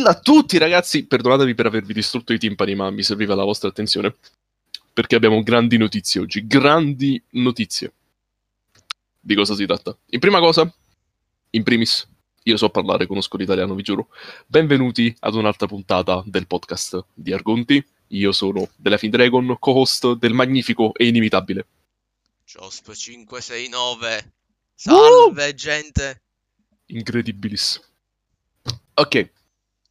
Bella a tutti ragazzi, perdonatemi per avervi distrutto i timpani, ma mi serviva la vostra attenzione. Perché abbiamo grandi notizie oggi, grandi notizie. Di cosa si tratta? In prima cosa, in primis, io so parlare, conosco l'italiano, vi giuro. Benvenuti ad un'altra puntata del podcast di Argonti. Io sono della Fin Dragon, co-host del magnifico e inimitabile. Josp 569. Salve uh! gente. Incredibilis. Ok,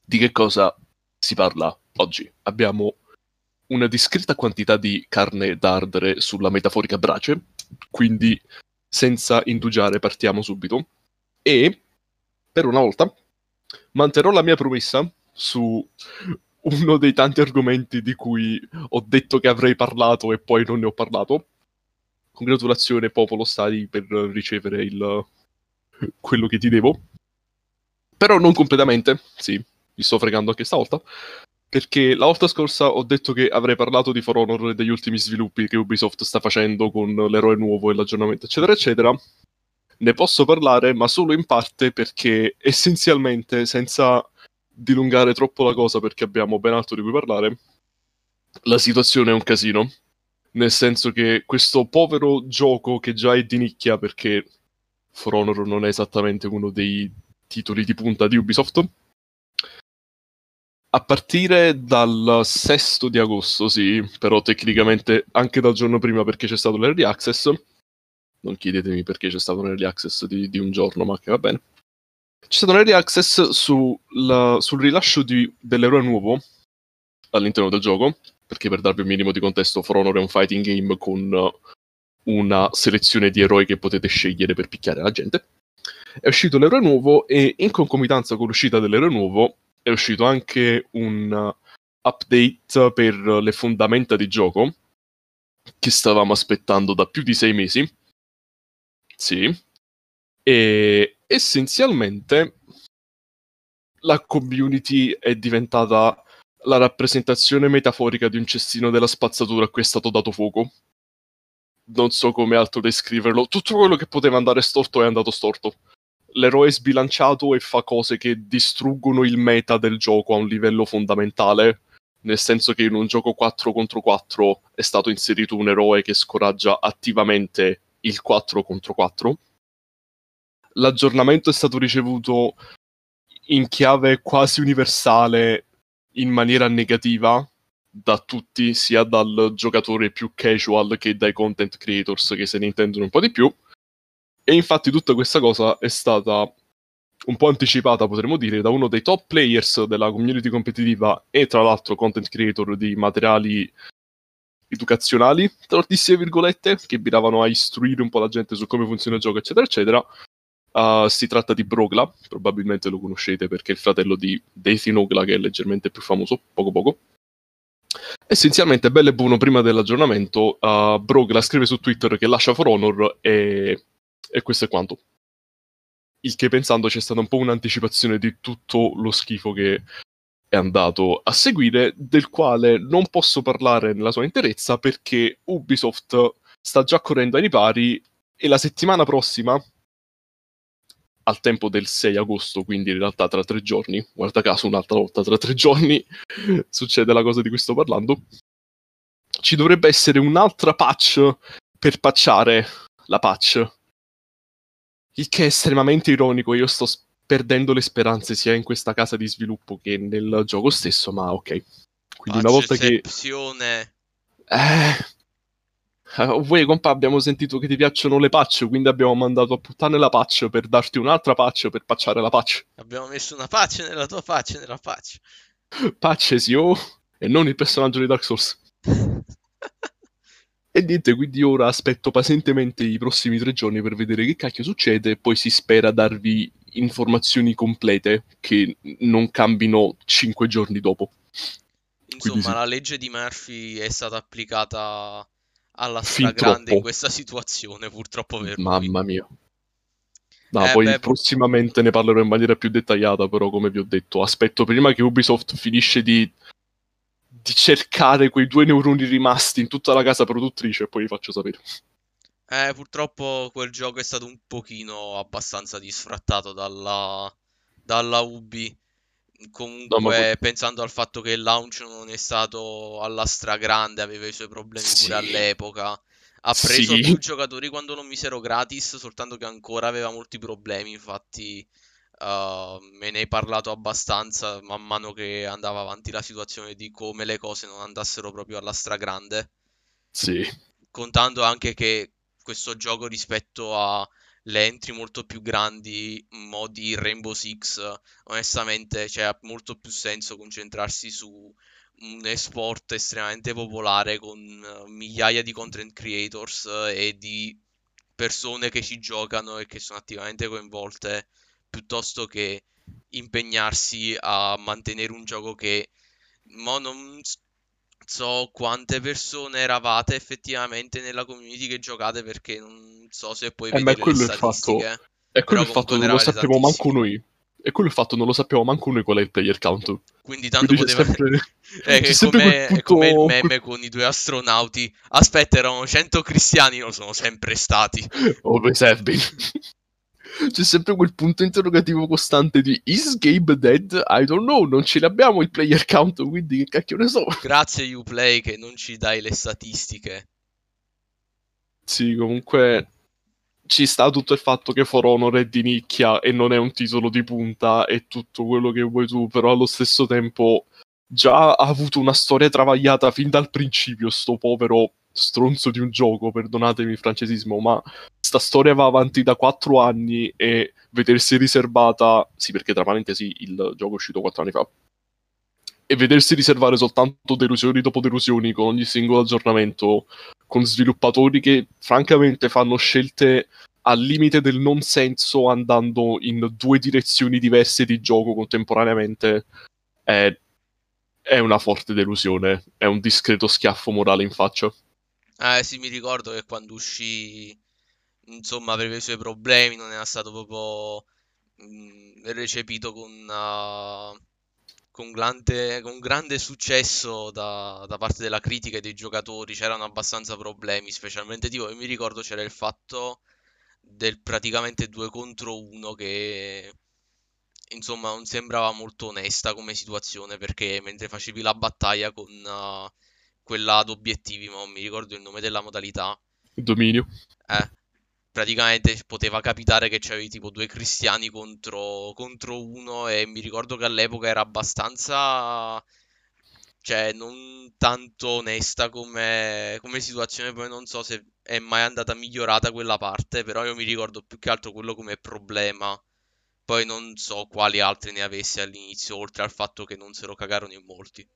di che cosa si parla oggi? Abbiamo una discreta quantità di carne da ardere sulla metaforica brace, quindi senza indugiare partiamo subito. E, per una volta, manterrò la mia promessa su uno dei tanti argomenti di cui ho detto che avrei parlato e poi non ne ho parlato. Congratulazione popolo stadi per ricevere il... quello che ti devo. Però non completamente, sì, vi sto fregando anche stavolta. Perché la volta scorsa ho detto che avrei parlato di For Honor e degli ultimi sviluppi che Ubisoft sta facendo con l'eroe nuovo e l'aggiornamento, eccetera, eccetera. Ne posso parlare, ma solo in parte perché essenzialmente, senza dilungare troppo la cosa perché abbiamo ben altro di cui parlare, la situazione è un casino. Nel senso che questo povero gioco che già è di nicchia perché For Honor non è esattamente uno dei titoli di punta di Ubisoft, a partire dal 6 di agosto, sì, però tecnicamente anche dal giorno prima perché c'è stato l'early access. Non chiedetemi perché c'è stato un early access di, di un giorno, ma che va bene. C'è stato un early access su la, sul rilascio di, dell'eroe nuovo all'interno del gioco, perché per darvi un minimo di contesto, For Honor è un fighting game con una selezione di eroi che potete scegliere per picchiare la gente. È uscito l'eroe nuovo e in concomitanza con l'uscita dell'eroe nuovo è uscito anche un uh, update per le fondamenta di gioco che stavamo aspettando da più di sei mesi. Sì. E essenzialmente la community è diventata la rappresentazione metaforica di un cestino della spazzatura a cui è stato dato fuoco. Non so come altro descriverlo. Tutto quello che poteva andare storto è andato storto l'eroe sbilanciato e fa cose che distruggono il meta del gioco a un livello fondamentale. Nel senso che in un gioco 4 contro 4 è stato inserito un eroe che scoraggia attivamente il 4 contro 4. L'aggiornamento è stato ricevuto in chiave quasi universale in maniera negativa da tutti, sia dal giocatore più casual che dai content creators che se ne intendono un po' di più e infatti tutta questa cosa è stata un po' anticipata, potremmo dire, da uno dei top players della community competitiva e tra l'altro content creator di materiali educazionali, tra tantissime virgolette, che miravano a istruire un po' la gente su come funziona il gioco, eccetera, eccetera. Uh, si tratta di Brogla, probabilmente lo conoscete perché è il fratello di Daisy Nogla, che è leggermente più famoso, poco poco. Essenzialmente, bello e buono, prima dell'aggiornamento, uh, Brogla scrive su Twitter che lascia For Honor e e questo è quanto. Il che pensando c'è stata un po' un'anticipazione di tutto lo schifo che è andato a seguire, del quale non posso parlare nella sua interezza perché Ubisoft sta già correndo ai ripari e la settimana prossima, al tempo del 6 agosto, quindi in realtà tra tre giorni, guarda caso un'altra volta tra tre giorni succede la cosa di cui sto parlando, ci dovrebbe essere un'altra patch per patchare la patch il che è estremamente ironico, io sto perdendo le speranze sia in questa casa di sviluppo che nel gioco stesso, ma ok. Quindi una volta che... Eh... Uh, voi compa abbiamo sentito che ti piacciono le patch, quindi abbiamo mandato a puttane la patch per darti un'altra patch per patchare la patch. Abbiamo messo una patch nella tua patch nella patch. Patch, sì, oh, e non il personaggio di Dark Souls. E niente, quindi ora aspetto pazientemente i prossimi tre giorni per vedere che cacchio succede e poi si spera darvi informazioni complete che non cambino cinque giorni dopo. Insomma, sì. la legge di Murphy è stata applicata alla stragrande in questa situazione, purtroppo per Mamma mia. No, eh, poi beh, prossimamente ne parlerò in maniera più dettagliata, però come vi ho detto, aspetto prima che Ubisoft finisce di di cercare quei due neuroni rimasti in tutta la casa produttrice e poi vi faccio sapere. Eh, purtroppo quel gioco è stato un pochino abbastanza disfrattato dalla, dalla Ubi. Comunque, no, ma... pensando al fatto che il launch non è stato alla stragrande, aveva i suoi problemi sì. pure all'epoca. Ha preso sì. più giocatori quando non misero gratis, soltanto che ancora aveva molti problemi. Infatti, uh, me ne hai parlato abbastanza man mano che andava avanti la situazione di come le cose non andassero proprio alla stragrande. Sì. Contando anche che questo gioco rispetto a le entry molto più grandi, modi Rainbow Six, onestamente c'è cioè, molto più senso concentrarsi su un esport estremamente popolare con uh, migliaia di content creators uh, e di persone che ci giocano e che sono attivamente coinvolte piuttosto che impegnarsi a mantenere un gioco che mo non so quante persone eravate effettivamente nella community che giocate perché non so se puoi eh, vedere quello le statistiche. Fatto, è quello il fatto non lo sappiamo manco noi. E quello il fatto non lo sappiamo manco noi qual è il player count. Quindi tanto Quindi poteva... Sempre... Eh, è, come, punto... è come il meme con i due astronauti. Aspetta, erano 100 cristiani, lo sono sempre stati. Have been c'è sempre quel punto interrogativo costante di is Gabe dead? I don't know, non ce l'abbiamo il player count, quindi che cacchio ne so. Grazie Uplay che non ci dai le statistiche. Sì, comunque ci sta tutto il fatto che For Honor è di nicchia e non è un titolo di punta e tutto quello che vuoi tu, però allo stesso tempo già ha avuto una storia travagliata fin dal principio, sto povero stronzo di un gioco, perdonatemi il francesismo, ma sta storia va avanti da quattro anni e vedersi riservata, sì perché tra parentesi il gioco è uscito quattro anni fa, e vedersi riservare soltanto delusioni dopo delusioni con ogni singolo aggiornamento, con sviluppatori che francamente fanno scelte al limite del non senso andando in due direzioni diverse di gioco contemporaneamente, è, è una forte delusione, è un discreto schiaffo morale in faccia. Eh sì, mi ricordo che quando uscì, insomma, aveva i suoi problemi, non era stato proprio mh, mm, recepito con, uh, con, grande, con grande successo da, da, parte della critica e dei giocatori. C'erano abbastanza problemi, specialmente tipo, mi ricordo c'era il fatto del praticamente 2 contro 1 che insomma non sembrava molto onesta come situazione perché mentre facevi la battaglia con... Uh, quella ad obiettivi, ma non mi ricordo il nome della modalità. Dominio. Eh, praticamente poteva capitare che c'avevi tipo due cristiani contro, contro uno e mi ricordo che all'epoca era abbastanza cioè non tanto onesta come, come, situazione, poi non so se è mai andata migliorata quella parte, però io mi ricordo più che altro quello come problema. Poi non so quali altri ne avessi all'inizio, oltre al fatto che non se lo cagarono in molti.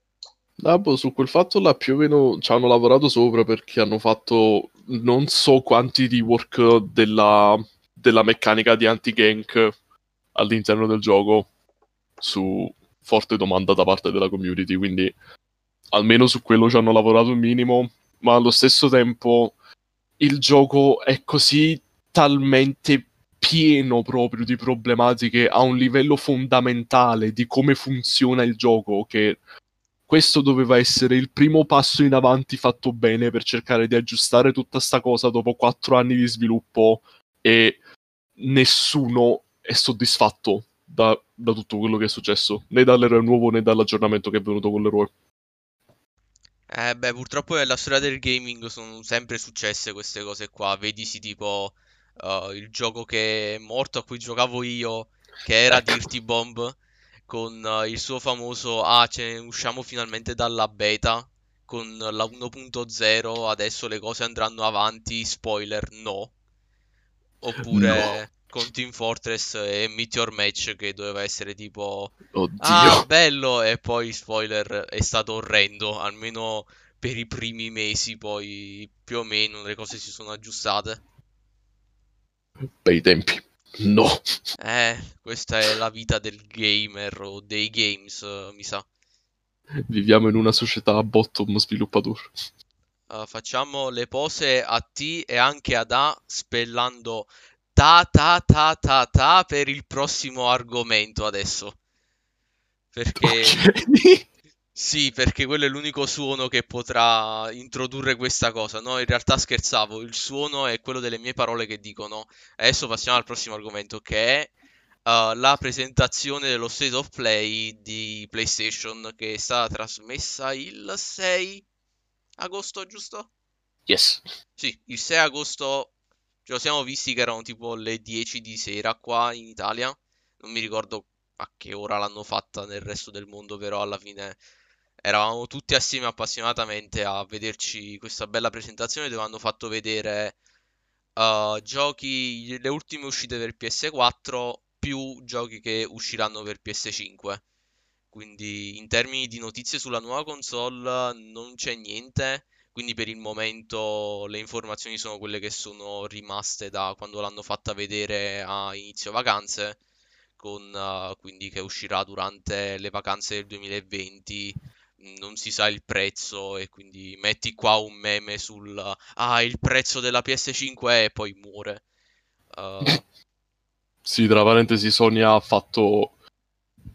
Ah, su quel fatto là più o meno ci hanno lavorato sopra perché hanno fatto non so quanti rework della, della meccanica di anti-gank all'interno del gioco. Su forte domanda da parte della community, quindi almeno su quello ci hanno lavorato un minimo, ma allo stesso tempo il gioco è così talmente pieno proprio di problematiche a un livello fondamentale di come funziona il gioco che questo doveva essere il primo passo in avanti fatto bene per cercare di aggiustare tutta sta cosa dopo quattro anni di sviluppo e nessuno è soddisfatto da, da tutto quello che è successo, né dall'eroe nuovo né dall'aggiornamento che è venuto con l'eroe. Eh beh, purtroppo nella storia del gaming sono sempre successe queste cose qua. Vedisi tipo uh, il gioco che è morto a cui giocavo io, che era. Dirty Bomb, con uh, il suo famoso ah, ce usciamo finalmente dalla beta con la 1.0, adesso le cose andranno avanti, spoiler no. Oppure no. con Team Fortress e Meteor Match che doveva essere tipo Oddio. ah, bello e poi spoiler è stato orrendo, almeno per i primi mesi, poi più o meno le cose si sono aggiustate. Bei tempi. No. Eh, questa è la vita del gamer o dei games, uh, mi sa. Viviamo in una società a bottom sviluppatori. Uh, facciamo le pose a T e anche ad A spellando ta ta ta ta ta per il prossimo argomento adesso. Perché... Okay. Sì, perché quello è l'unico suono che potrà introdurre questa cosa. No, in realtà scherzavo, il suono è quello delle mie parole che dicono. Adesso passiamo al prossimo argomento che è uh, la presentazione dello State of Play di PlayStation che è stata trasmessa il 6 agosto, giusto? Yes. Sì, il 6 agosto ce lo siamo visti che erano tipo le 10 di sera qua in Italia. Non mi ricordo a che ora l'hanno fatta nel resto del mondo, però alla fine eravamo tutti assieme appassionatamente a vederci questa bella presentazione dove hanno fatto vedere uh, giochi, le ultime uscite per PS4 più giochi che usciranno per PS5. Quindi in termini di notizie sulla nuova console non c'è niente, quindi per il momento le informazioni sono quelle che sono rimaste da quando l'hanno fatta vedere a inizio vacanze, con, uh, quindi che uscirà durante le vacanze del 2020 non si sa il prezzo e quindi metti qua un meme sul ah il prezzo della PS5 è e poi muore. Uh... sì, tra parentesi Sony ha fatto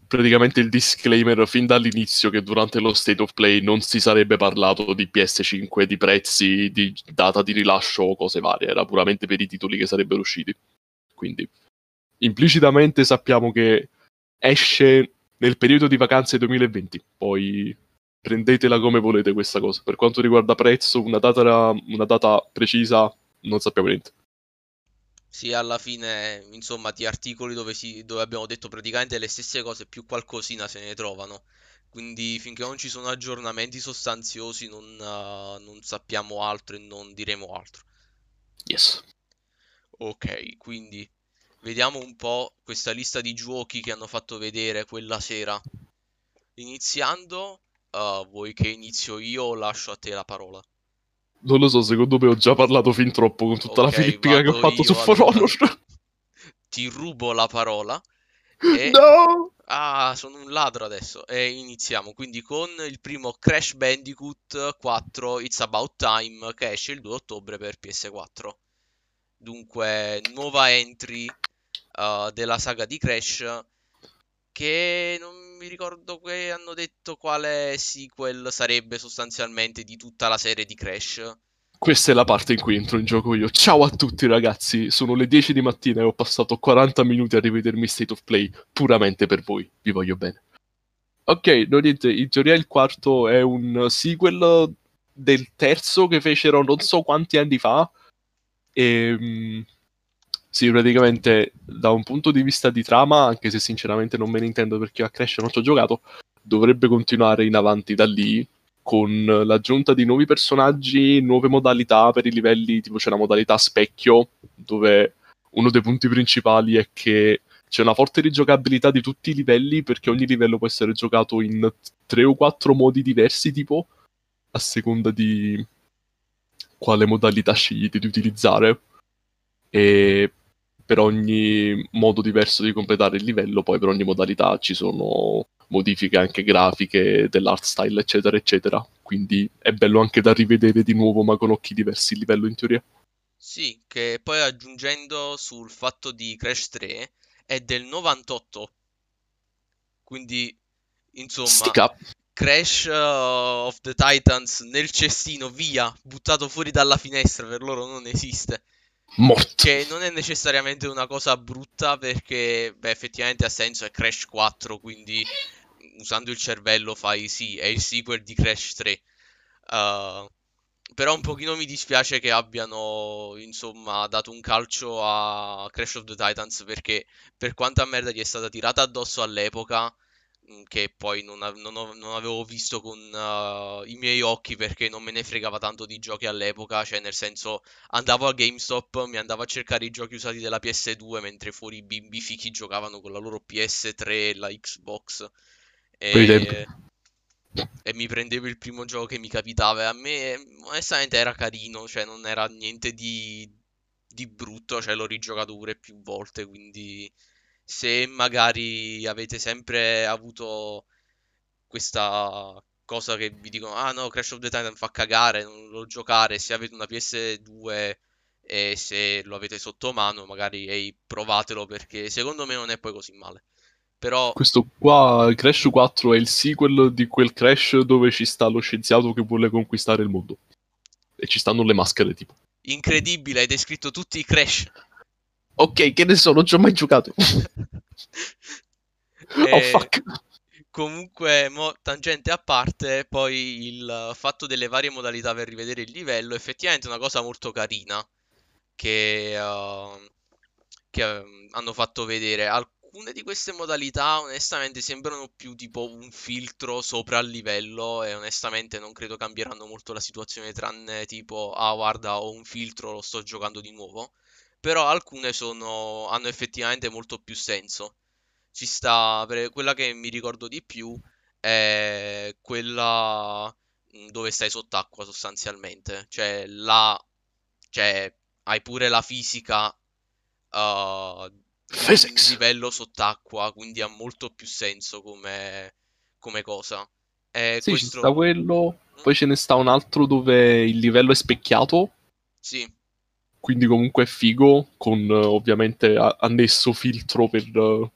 praticamente il disclaimer fin dall'inizio che durante lo State of Play non si sarebbe parlato di PS5, di prezzi, di data di rilascio o cose varie, era puramente per i titoli che sarebbero usciti. Quindi implicitamente sappiamo che esce nel periodo di vacanze 2020, poi prendetela come volete questa cosa. Per quanto riguarda prezzo, una data, una data precisa, non sappiamo niente. Sì, alla fine, insomma, di articoli dove, si, dove abbiamo detto praticamente le stesse cose, più qualcosina se ne trovano. Quindi finché non ci sono aggiornamenti sostanziosi non, uh, non sappiamo altro e non diremo altro. Yes. Ok, quindi vediamo un po' questa lista di giochi che hanno fatto vedere quella sera. Iniziando Uh, vuoi che inizio io o lascio a te la parola? Non lo so, secondo me ho già parlato fin troppo con tutta okay, la filippica che ho fatto su For allora. Honor. Ti rubo la parola. E... No! Ah, sono un ladro adesso. E iniziamo quindi con il primo Crash Bandicoot 4 It's About Time che esce il 2 ottobre per PS4. Dunque, nuova entry uh, della saga di Crash che non mi ricordo che hanno detto quale sequel sarebbe sostanzialmente di tutta la serie di Crash. Questa è la parte in cui entro in gioco io. Ciao a tutti ragazzi, sono le 10 di mattina e ho passato 40 minuti a rivedermi State of Play puramente per voi. Vi voglio bene. Ok, no niente, in teoria il quarto è un sequel del terzo che fecero non so quanti anni fa. Ehm, sì, praticamente da un punto di vista di trama, anche se sinceramente non me ne intendo perché a Crash non ci ho giocato, dovrebbe continuare in avanti da lì con l'aggiunta di nuovi personaggi, nuove modalità per i livelli, tipo c'è la modalità specchio, dove uno dei punti principali è che c'è una forte rigiocabilità di tutti i livelli perché ogni livello può essere giocato in tre o quattro modi diversi, tipo a seconda di quale modalità scegliete di utilizzare. E per ogni modo diverso di completare il livello, poi per ogni modalità ci sono modifiche anche grafiche, dell'art style, eccetera, eccetera. Quindi è bello anche da rivedere di nuovo, ma con occhi diversi il livello in teoria. Sì, che poi aggiungendo sul fatto di Crash 3 è del 98. Quindi, insomma, Crash uh, of the Titans nel cestino, via, buttato fuori dalla finestra, per loro non esiste. Morto. Che non è necessariamente una cosa brutta perché, beh, effettivamente ha senso, è Crash 4, quindi usando il cervello fai sì, è il sequel di Crash 3. Uh, eh, però un pochino mi dispiace che abbiano, insomma, dato un calcio a Crash of the Titans perché per quanta merda gli è stata tirata addosso all'epoca, che poi non, non, non avevo visto con uh, i miei occhi perché non me ne fregava tanto di giochi all'epoca, cioè nel senso andavo a GameStop, mi andavo a cercare i giochi usati della PS2 mentre fuori i bimbi fichi giocavano con la loro PS3 e la Xbox. E, e mi prendevo il primo gioco che mi capitava e a me onestamente era carino, cioè non era niente di, di brutto, cioè l'ho rigiocato pure più volte, quindi se magari avete sempre avuto questa cosa che vi dicono ah no Crash of the Titan fa cagare non lo giocare se avete una PS2 e se lo avete sotto mano magari ehi, provatelo perché secondo me non è poi così male. Però questo qua Crash 4 è il sequel di quel Crash dove ci sta lo scienziato che vuole conquistare il mondo. E ci stanno le maschere tipo. Incredibile hai descritto tutti i Crash Ok, che ne so, non ci ho mai giocato. E Oh fuck. Comunque, mo, tangente a parte, poi il fatto delle varie modalità per rivedere il livello, effettivamente è una cosa molto carina che, uh, che uh, hanno fatto vedere. Alcune di queste modalità, onestamente, sembrano più tipo un filtro sopra il livello e onestamente non credo cambieranno molto la situazione, tranne tipo, ah, guarda, ho un filtro, lo sto giocando di nuovo. Però alcune sono, hanno effettivamente molto più senso. Ci sta, quella che mi ricordo di più è quella mm, dove stai sott'acqua sostanzialmente. Cioè, là, cioè, hai pure la fisica uh, Physics. livello sott'acqua, quindi ha molto più senso come, come cosa. E Sì, ci questo... sta quello. Mm? Poi ce ne sta un altro dove il livello è specchiato, Sì, quindi comunque è figo, con eh, ovviamente annesso filtro per eh,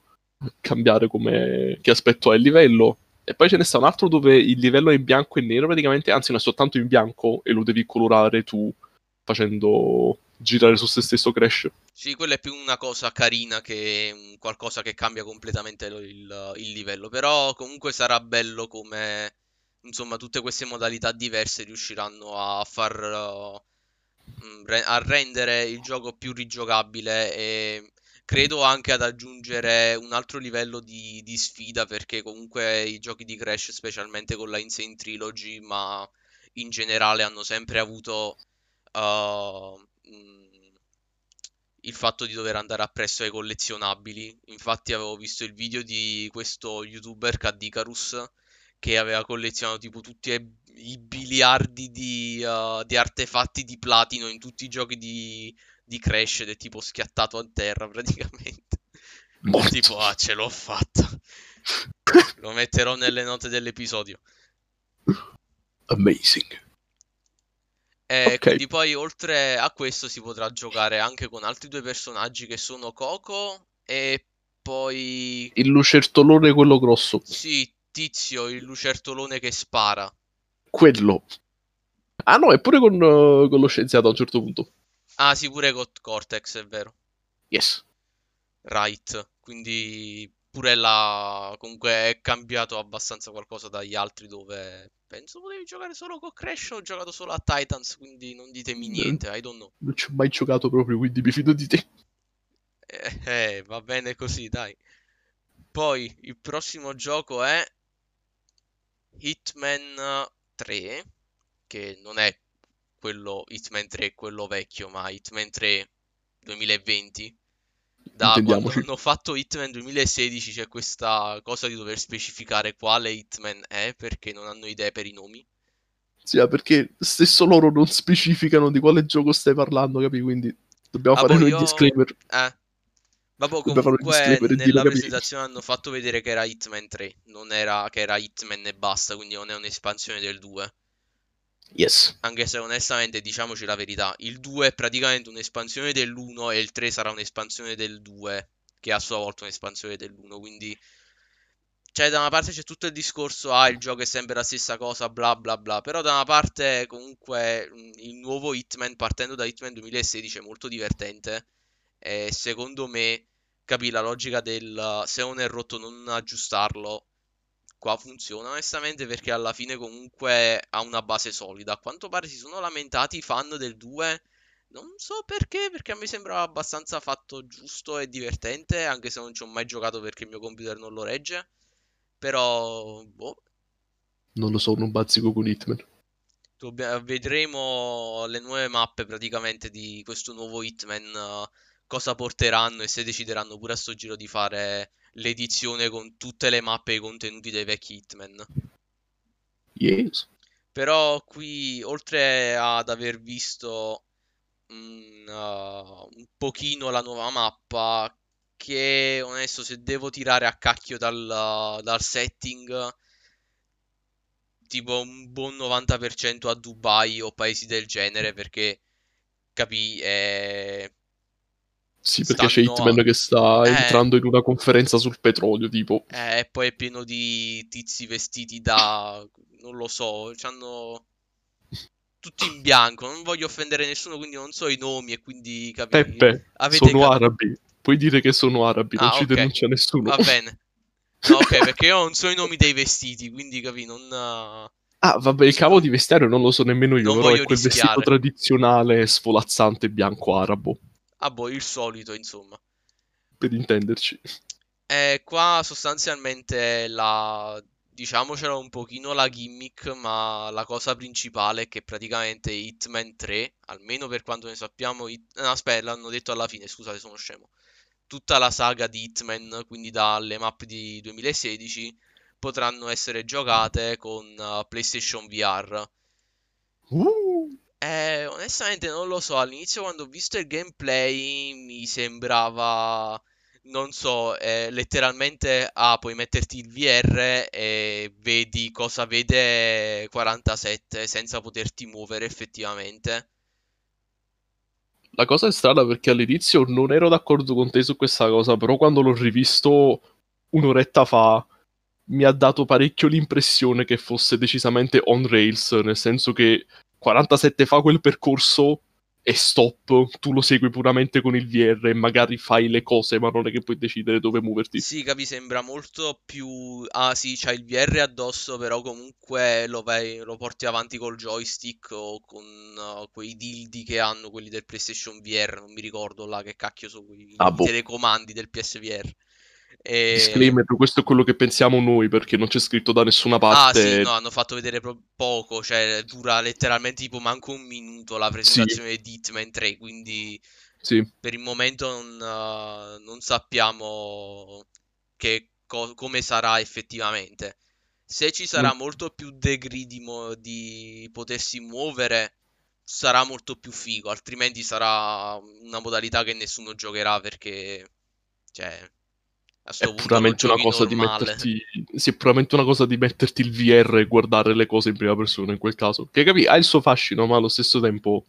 cambiare come... che aspetto è il livello. E poi ce ne sta un altro dove il livello è in bianco e nero praticamente, anzi non è soltanto in bianco e lo devi colorare tu facendo girare su se stesso Crash. Sì, quella è più una cosa carina che qualcosa che cambia completamente lo- il, il livello. Però comunque sarà bello come, insomma, tutte queste modalità diverse riusciranno a far, uh, a rendere il gioco più rigiocabile e credo anche ad aggiungere un altro livello di, di sfida perché comunque i giochi di Crash, specialmente con la Insane Trilogy, ma in generale hanno sempre avuto uh, mm, il fatto di dover andare appresso ai collezionabili. Infatti avevo visto il video di questo youtuber Caddicarus che aveva collezionato tipo tutti e- i biliardi di, uh, di artefatti di platino in tutti i giochi di, di Crash ed è tipo schiattato a terra praticamente. Morto. Tipo, ah, ce l'ho fatta. Lo metterò nelle note dell'episodio. Amazing. E Ok. quindi poi oltre a questo si potrà giocare anche con altri due personaggi che sono Coco e poi Il lucertolone quello grosso. sì, Tizio, il lucertolone che spara. Quello. Ah no, è pure con, eh, con lo scienziato a un certo punto. Ah, sì, pure con Cortex, è vero. Yes. Right. Quindi pure là comunque è cambiato abbastanza qualcosa dagli altri dove penso potevi giocare solo con Crash ho giocato solo a Titans, quindi non ditemi niente, I don't know. Non ci ho mai giocato proprio, quindi mi fido di te. Eh, eh, va bene così, dai. Poi il prossimo gioco è Hitman 3, che non è quello Hitman 3, quello vecchio, ma Hitman 3 2020. Da quando hanno fatto Hitman 2016 c'è questa cosa di dover specificare quale Hitman è perché non hanno idee per i nomi. Sì, perché stesso loro non specificano di quale gioco stai parlando, capi? Quindi dobbiamo Ah, fare boh, noi io- disclaimer. Eh. Vabbè, comunque nella presentazione hanno fatto vedere che era Hitman 3, non era che era Hitman e basta, quindi non è un'espansione del 2. Yes. Anche se onestamente diciamoci la verità, il 2 è praticamente un'espansione dell'1 e il 3 sarà un'espansione del 2, che è a sua volta un'espansione dell'1, quindi... Cioè, da una parte c'è tutto il discorso, ah, il gioco è sempre la stessa cosa, bla bla bla, però da una parte comunque il nuovo Hitman, partendo da Hitman 2016, è molto divertente e secondo me, capì la logica del se uno è rotto non aggiustarlo, qua funziona onestamente perché alla fine comunque ha una base solida. A quanto pare si sono lamentati i fan del 2, non so perché, perché a me sembrava abbastanza fatto giusto e divertente, anche se non ci ho mai giocato perché il mio computer non lo regge. Però, boh, Non lo so, non bazzico con Hitman. dobbia- vedremo le nuove mappe praticamente di questo nuovo Hitman, eh, cosa porteranno e se decideranno pure a sto giro di fare l'edizione con tutte le mappe e i contenuti dei vecchi Hitman. Yes. Però qui, oltre ad aver visto mm, uh, un pochino la nuova mappa, che onesto, se devo tirare a cacchio dal, dal setting, tipo un buon 90% a Dubai o paesi del genere, perché capì, è... Sì, perché c'è stanno Hitman a- che sta Eh. entrando in una conferenza sul petrolio, tipo. Eh, e poi è pieno di tizi vestiti da... non lo so, c'hanno... tutti in bianco, non voglio offendere nessuno, quindi non so i nomi e quindi capisci. Peppe, Avete sono cap- arabi. Puoi dire che sono arabi, non ah, ci okay. denuncia nessuno. Va bene. No, ok, perché io non so i nomi dei vestiti, quindi capi, non... Ah, vabbè, il cavo di vestiario non lo so nemmeno io, non però è quel rischiare. vestito tradizionale svolazzante bianco arabo. Ah, boh, il solito, insomma. Per intenderci. Eh, qua sostanzialmente la diciamocelo un pochino la gimmick, ma la cosa principale è che praticamente Hitman 3, almeno per quanto ne sappiamo, Hit... no, aspetta, l'hanno detto alla fine, scusate, sono scemo. Tutta la saga di Hitman, quindi dalle map di 2016, potranno essere giocate con uh, PlayStation VR. Uh. Eh, onestamente non lo so, all'inizio quando ho visto il gameplay mi sembrava non so, eh, letteralmente ah, puoi metterti il VR e vedi cosa vede 47 senza poterti muovere effettivamente. La cosa è strana perché all'inizio non ero d'accordo con te su questa cosa, però quando l'ho rivisto un'oretta fa mi ha dato parecchio l'impressione che fosse decisamente on rails, nel senso che 47 fa quel percorso e stop, tu lo segui puramente con il VR e magari fai le cose, ma non è che puoi decidere dove muoverti. Sì, capi, sembra molto più... Ah sì, c'hai il VR addosso, però comunque lo, vai, lo porti avanti col joystick o con uh, quei dildi che hanno quelli del PlayStation VR, non mi ricordo là che cacchio sono quei ah, boh. telecomandi del PSVR. E... Disclaimer, questo è quello che pensiamo noi perché non c'è scritto da nessuna parte. Ah sì, no, hanno fatto vedere pro- poco, cioè dura letteralmente tipo manco un minuto la presentazione sì. di Hitman 3, quindi sì. per il momento non, uh, non sappiamo che co- come sarà effettivamente. Se ci sarà mm. molto più degree di, mo- di potersi muovere, sarà molto più figo, altrimenti sarà una modalità che nessuno giocherà perché... Cioè, è puramente una cosa di metterti. Sì, è puramente una cosa di metterti il VR e guardare le cose in prima persona in quel caso. Che capi, ha il suo fascino, ma allo stesso tempo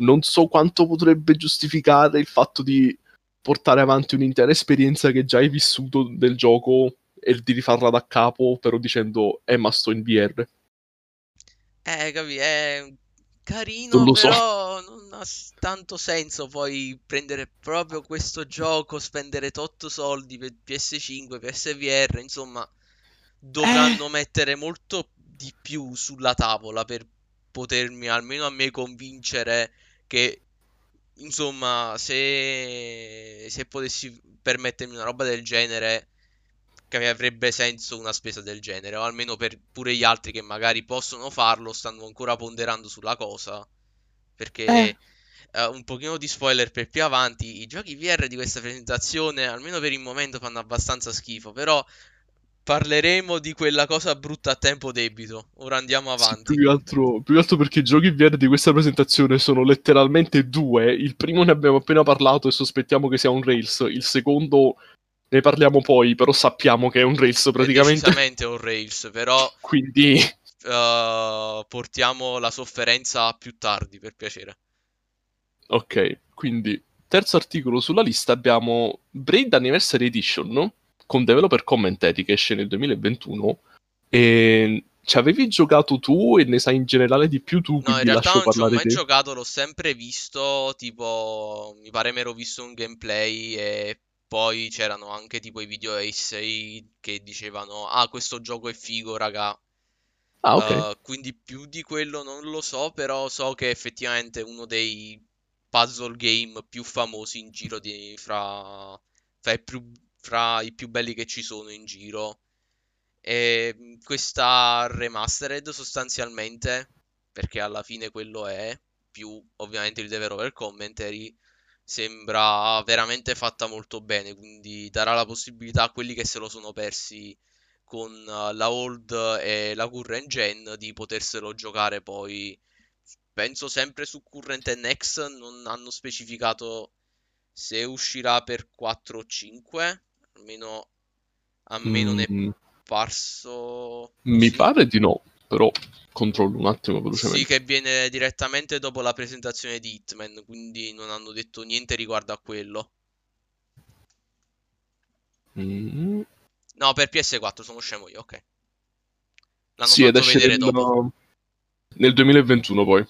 non so quanto potrebbe giustificare il fatto di portare avanti un'intera esperienza che già hai vissuto del gioco e di rifarla da capo, però dicendo, eh, ma sto in VR. Eh, capi, è carino, non però so. non ha tanto senso poi prendere proprio questo gioco, spendere tot soldi per PS5, PSVR, insomma, dovranno eh. mettere molto di più sulla tavola per potermi almeno a me convincere che insomma, se, se potessi permettermi una roba del genere che avrebbe senso una spesa del genere, o almeno per pure gli altri che magari possono farlo, stanno ancora ponderando sulla cosa. Perché eh. uh, un pochino di spoiler per più avanti, i giochi VR di questa presentazione, almeno per il momento, fanno abbastanza schifo, però parleremo di quella cosa brutta a tempo debito. Ora andiamo avanti. Sì, più, altro, più altro perché i giochi VR di questa presentazione sono letteralmente due. Il primo ne abbiamo appena parlato e sospettiamo che sia un Rails. Il secondo ne parliamo poi, però sappiamo che è un Rails praticamente. È decisamente un Rails, però... Quindi... Uh, portiamo la sofferenza più tardi, per piacere. Ok, quindi terzo articolo sulla lista abbiamo Braid Anniversary Edition no? con developer commentary che esce nel 2021 e ci avevi giocato tu e ne sai in generale di più tu? No, in realtà non ci ho mai te. giocato, l'ho sempre visto, tipo mi pare mi ero visto un gameplay e poi c'erano anche tipo i video essay che dicevano: Ah, questo gioco è figo, raga. Ah, ok. Uh, quindi più di quello non lo so, però so che effettivamente è uno dei puzzle game più famosi in giro di, fra, fra, i più, fra i più belli che ci sono in giro. E questa remastered sostanzialmente, perché alla fine quello è, più ovviamente il developer commentary, sembra veramente fatta molto bene, quindi darà la possibilità a quelli che se lo sono persi con uh, la old e la current gen di poterselo giocare poi penso sempre su current e next non hanno specificato se uscirà per 4 o 5 almeno a me mm. non è parso mi sì. pare di no però controllo un attimo velocemente. Sì, che viene direttamente dopo la presentazione di Hitman, quindi non hanno detto niente riguardo a quello. Mm. No, per PS4 sono scemo io, ok. L'hanno sì, fatto vedere scelendo... dopo. Nel 2021 poi.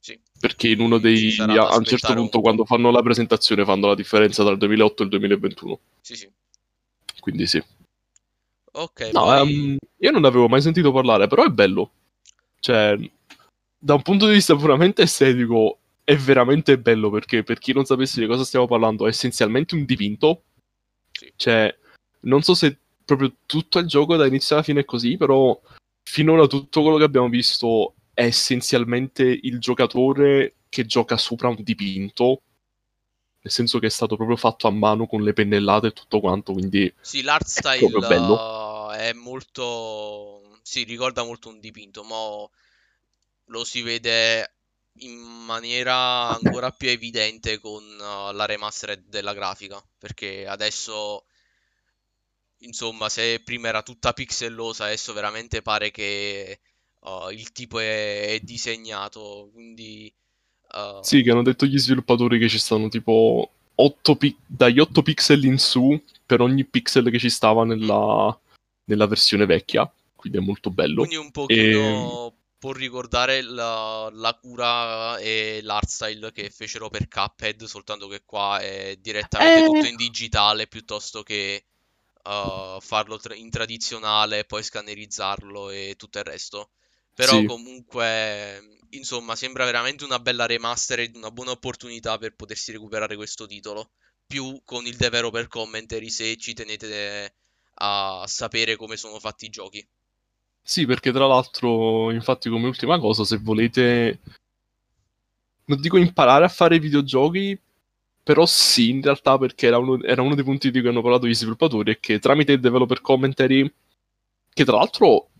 Sì. Perché in uno dei... A un certo un punto po'. quando fanno la presentazione fanno la differenza tra il 2008 e il 2021. Sì, sì. Quindi sì. Ok, No, poi... ehm, io non ne avevo mai sentito parlare, però è bello. Cioè, da un punto di vista puramente estetico, è veramente bello perché, per chi non sapesse di cosa stiamo parlando, è essenzialmente un dipinto. Sì. Cioè, non so se proprio tutto il gioco da inizio alla fine è così, però finora tutto quello che abbiamo visto è essenzialmente il giocatore che gioca sopra un dipinto. Nel senso che è stato proprio fatto a mano con le pennellate e tutto quanto, quindi Sì, l'art è style bello. eh, è molto... Sì, ricorda molto un dipinto, ma lo si vede in maniera ancora più evidente con eh, la remastered della grafica, perché adesso, insomma, se prima era tutta pixellosa, adesso veramente pare che eh, il tipo è, è disegnato, quindi... eh, Sì, che hanno detto gli sviluppatori che ci stanno tipo 8 pi- dagli 8 pixel in su per ogni pixel che ci stava nella, nella versione vecchia, quindi è molto bello. Quindi un pochino può ricordare la, la cura e l'art style che fecero per Cuphead, soltanto che qua è direttamente Eh. tutto in digitale piuttosto che uh, farlo tra- in tradizionale e poi scannerizzarlo e tutto il resto. Però Sì. comunque, insomma, sembra veramente una bella remaster ed una buona opportunità per potersi recuperare questo titolo. Più con il developer commentary se ci tenete a sapere come sono fatti i giochi. Sì, perché tra l'altro, infatti, come ultima cosa, se volete, non dico imparare a fare videogiochi, però sì, in realtà, perché era uno, era uno dei punti di cui hanno parlato gli sviluppatori, è che tramite il developer commentary, che tra l'altro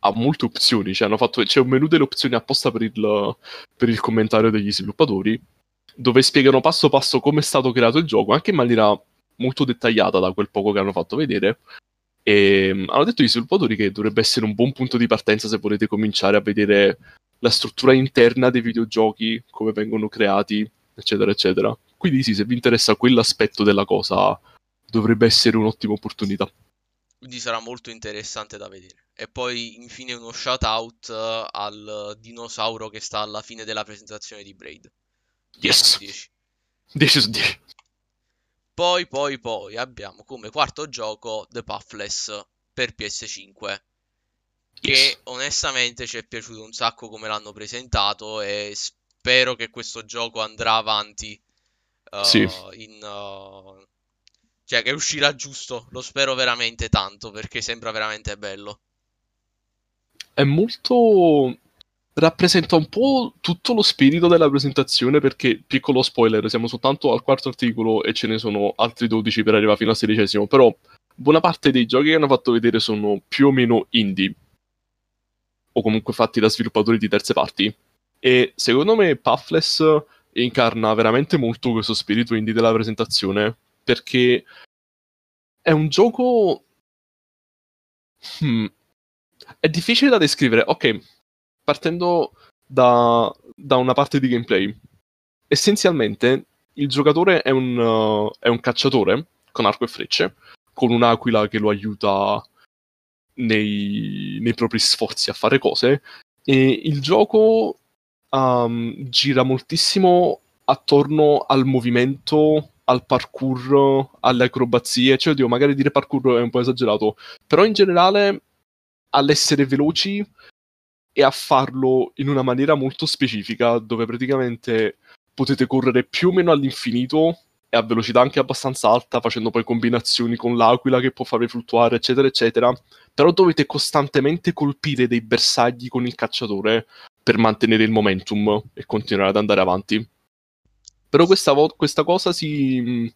ha molte opzioni, cioè fatto, c'è un menu delle opzioni apposta per il, per il commentario degli sviluppatori, dove spiegano passo passo come è stato creato il gioco, anche in maniera molto dettagliata da quel poco che hanno fatto vedere. E mm, hanno detto gli sviluppatori che dovrebbe essere un buon punto di partenza se volete cominciare a vedere la struttura interna dei videogiochi, come vengono creati, eccetera, eccetera. Quindi sì, se vi interessa quell'aspetto della cosa, dovrebbe essere un'ottima opportunità. Quindi sarà molto interessante da vedere. E poi infine uno shout out eh, al dinosauro che sta alla fine della presentazione di Braid. 10 su Yes. 10. 10 su 10. Poi, poi, poi abbiamo come quarto gioco The Pathless per PS5. Che Yes. onestamente ci è piaciuto un sacco come l'hanno presentato e spero che questo gioco andrà avanti. eh, Sì. in, eh, cioè che uscirà giusto. Lo spero veramente tanto perché sembra veramente bello. È molto... rappresenta un po' tutto lo spirito della presentazione perché, piccolo spoiler, siamo soltanto al quarto articolo e ce ne sono altri 12 per arrivare fino al sedicesimo, però buona parte dei giochi che hanno fatto vedere sono più o meno indie o comunque fatti da sviluppatori di terze parti e secondo me Pathless incarna veramente molto questo spirito indie della presentazione perché è un gioco Hmm. è difficile da descrivere ok partendo da, da una parte di gameplay essenzialmente il giocatore è un, uh, è un cacciatore con arco e frecce con un'aquila che lo aiuta nei, nei propri sforzi a fare cose e il gioco um, gira moltissimo attorno al movimento, al parkour, alle acrobazie. Cioè, oddio, magari dire parkour è un po' esagerato, però in generale all'essere veloci e a farlo in una maniera molto specifica, dove praticamente potete correre più o meno all'infinito e a velocità anche abbastanza alta, facendo poi combinazioni con l'aquila che può farvi fluttuare, eccetera, eccetera. Però dovete costantemente colpire dei bersagli con il cacciatore per mantenere il momentum e continuare ad andare avanti. Però questa, vo- questa cosa si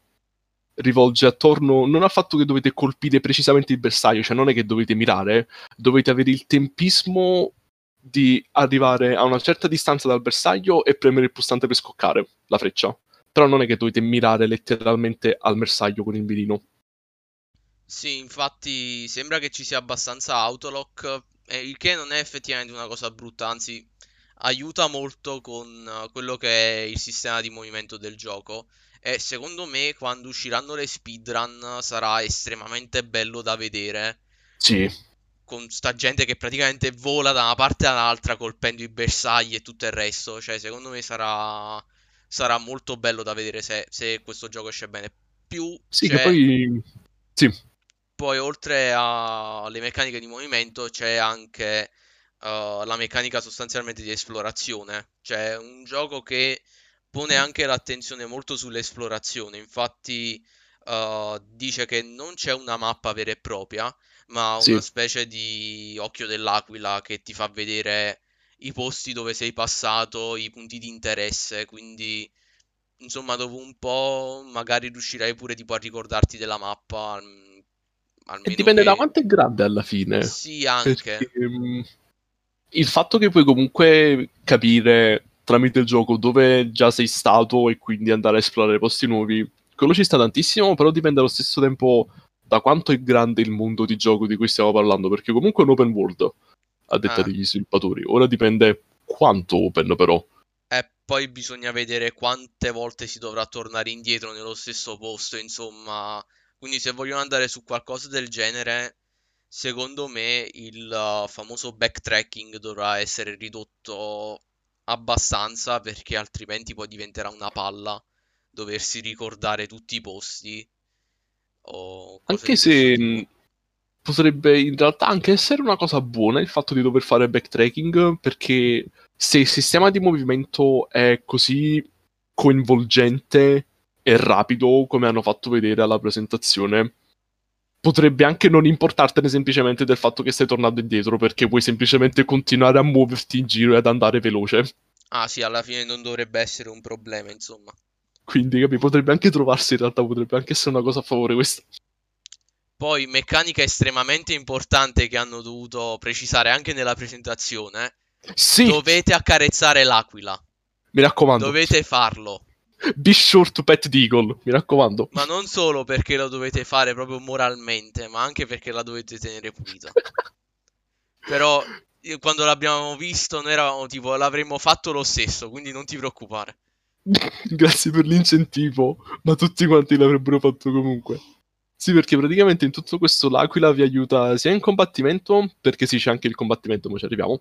rivolge attorno non al fatto che dovete colpire precisamente il bersaglio, cioè non è che dovete mirare, dovete avere il tempismo di arrivare a una certa distanza dal bersaglio e premere il pulsante per scoccare la freccia. Però non è che dovete mirare letteralmente al bersaglio con il mirino. Sì, infatti sembra che ci sia abbastanza autolock, eh, il che non è effettivamente una cosa brutta, anzi aiuta molto con eh, quello che è il sistema di movimento del gioco. E secondo me quando usciranno le speedrun sarà estremamente bello da vedere, Sì, con sta gente che praticamente vola da una parte all'altra colpendo i bersagli e tutto il resto. Cioè, secondo me sarà, sarà molto bello da vedere se, se questo gioco esce bene. Più Sì, che c'è- poi... Sì, poi oltre alle meccaniche di movimento c'è anche uh, la meccanica sostanzialmente di esplorazione. Cioè un gioco che pone anche l'attenzione molto sull'esplorazione. Infatti uh, dice che non c'è una mappa vera e propria, ma Sì. una specie di occhio dell'aquila che ti fa vedere i posti dove sei passato, i punti di interesse, quindi insomma dopo un po' magari riuscirai pure tipo a ricordarti della mappa, al- e almeno dipende da che... quanto è grande alla fine. Sì, anche. Perché mm, il fatto che puoi comunque capire tramite il gioco dove già sei stato e quindi andare a esplorare posti nuovi, quello ci sta tantissimo, però dipende allo stesso tempo da quanto è grande il mondo di gioco di cui stiamo parlando, perché comunque è un open world, a detta Ah. degli sviluppatori. Ora dipende quanto open però. E poi bisogna vedere quante volte si dovrà tornare indietro nello stesso posto, insomma. Quindi se vogliono andare su qualcosa del genere, secondo me il uh, famoso backtracking dovrà essere ridotto abbastanza perché altrimenti poi diventerà una palla doversi ricordare tutti i posti Anche se mh, potrebbe in realtà anche essere una cosa buona il fatto di dover fare backtracking, perché se il sistema di movimento è così coinvolgente e rapido come hanno fatto vedere alla presentazione, potrebbe anche non importartene semplicemente del fatto che stai tornando indietro, perché puoi semplicemente continuare a muoverti in giro e ad andare veloce. Ah sì, alla fine non dovrebbe essere un problema, insomma. Quindi, capi, potrebbe anche trovarsi in realtà, potrebbe anche essere una cosa a favore questa. Poi, meccanica estremamente importante che hanno dovuto precisare anche nella presentazione. Sì, Dovete accarezzare l'aquila. mi raccomando. Dovete farlo. Be sure to pet the eagle, mi raccomando. Ma non solo perché lo dovete fare proprio moralmente, ma anche perché la dovete tenere pulita. Però, quando l'abbiamo visto, noi eravamo tipo, l'avremmo fatto lo stesso, quindi non ti preoccupare. Grazie per l'incentivo, ma tutti quanti l'avrebbero fatto comunque. Sì, perché praticamente in tutto questo l'aquila vi aiuta sia in combattimento, perché sì, c'è anche il combattimento, ma ci arriviamo.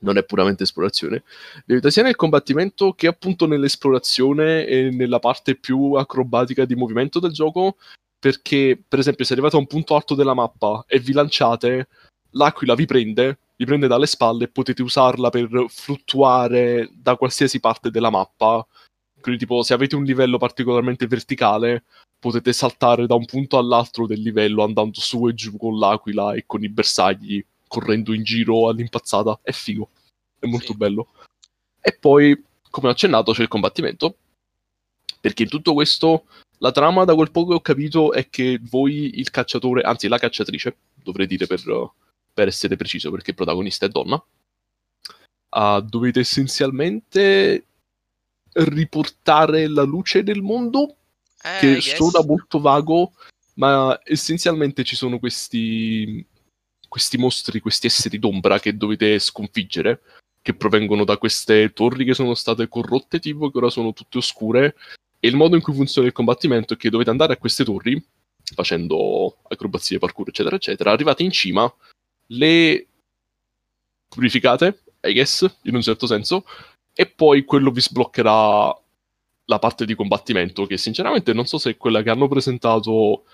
Non è puramente esplorazione. Vi aiuta sia nel combattimento che appunto nell'esplorazione e nella parte più acrobatica di movimento del gioco. Perché, per esempio, se arrivate a un punto alto della mappa e vi lanciate, l'aquila vi prende, vi prende dalle spalle e potete usarla per fluttuare da qualsiasi parte della mappa. Quindi, tipo, se avete un livello particolarmente verticale, potete saltare da un punto all'altro del livello andando su e giù con l'aquila e con i bersagli, correndo in giro all'impazzata. È figo, è molto Sì. bello. E poi, come ho accennato, c'è il combattimento. Perché in tutto questo, la trama, da quel poco che ho capito, è che voi, il cacciatore, anzi la cacciatrice, dovrei dire per, per essere preciso, perché il protagonista è donna, ah, dovete essenzialmente riportare la luce nel mondo Eh, che yes. suona molto vago, ma essenzialmente ci sono questi, questi mostri, questi esseri d'ombra che dovete sconfiggere, che provengono da queste torri che sono state corrotte, tipo che ora sono tutte oscure. E il modo in cui funziona il combattimento è che dovete andare a queste torri, facendo acrobazie, parkour, eccetera, eccetera. Arrivate in cima, le purificate, I guess, in un certo senso, e poi quello vi sbloccherà la parte di combattimento, che sinceramente non so se quella che hanno presentato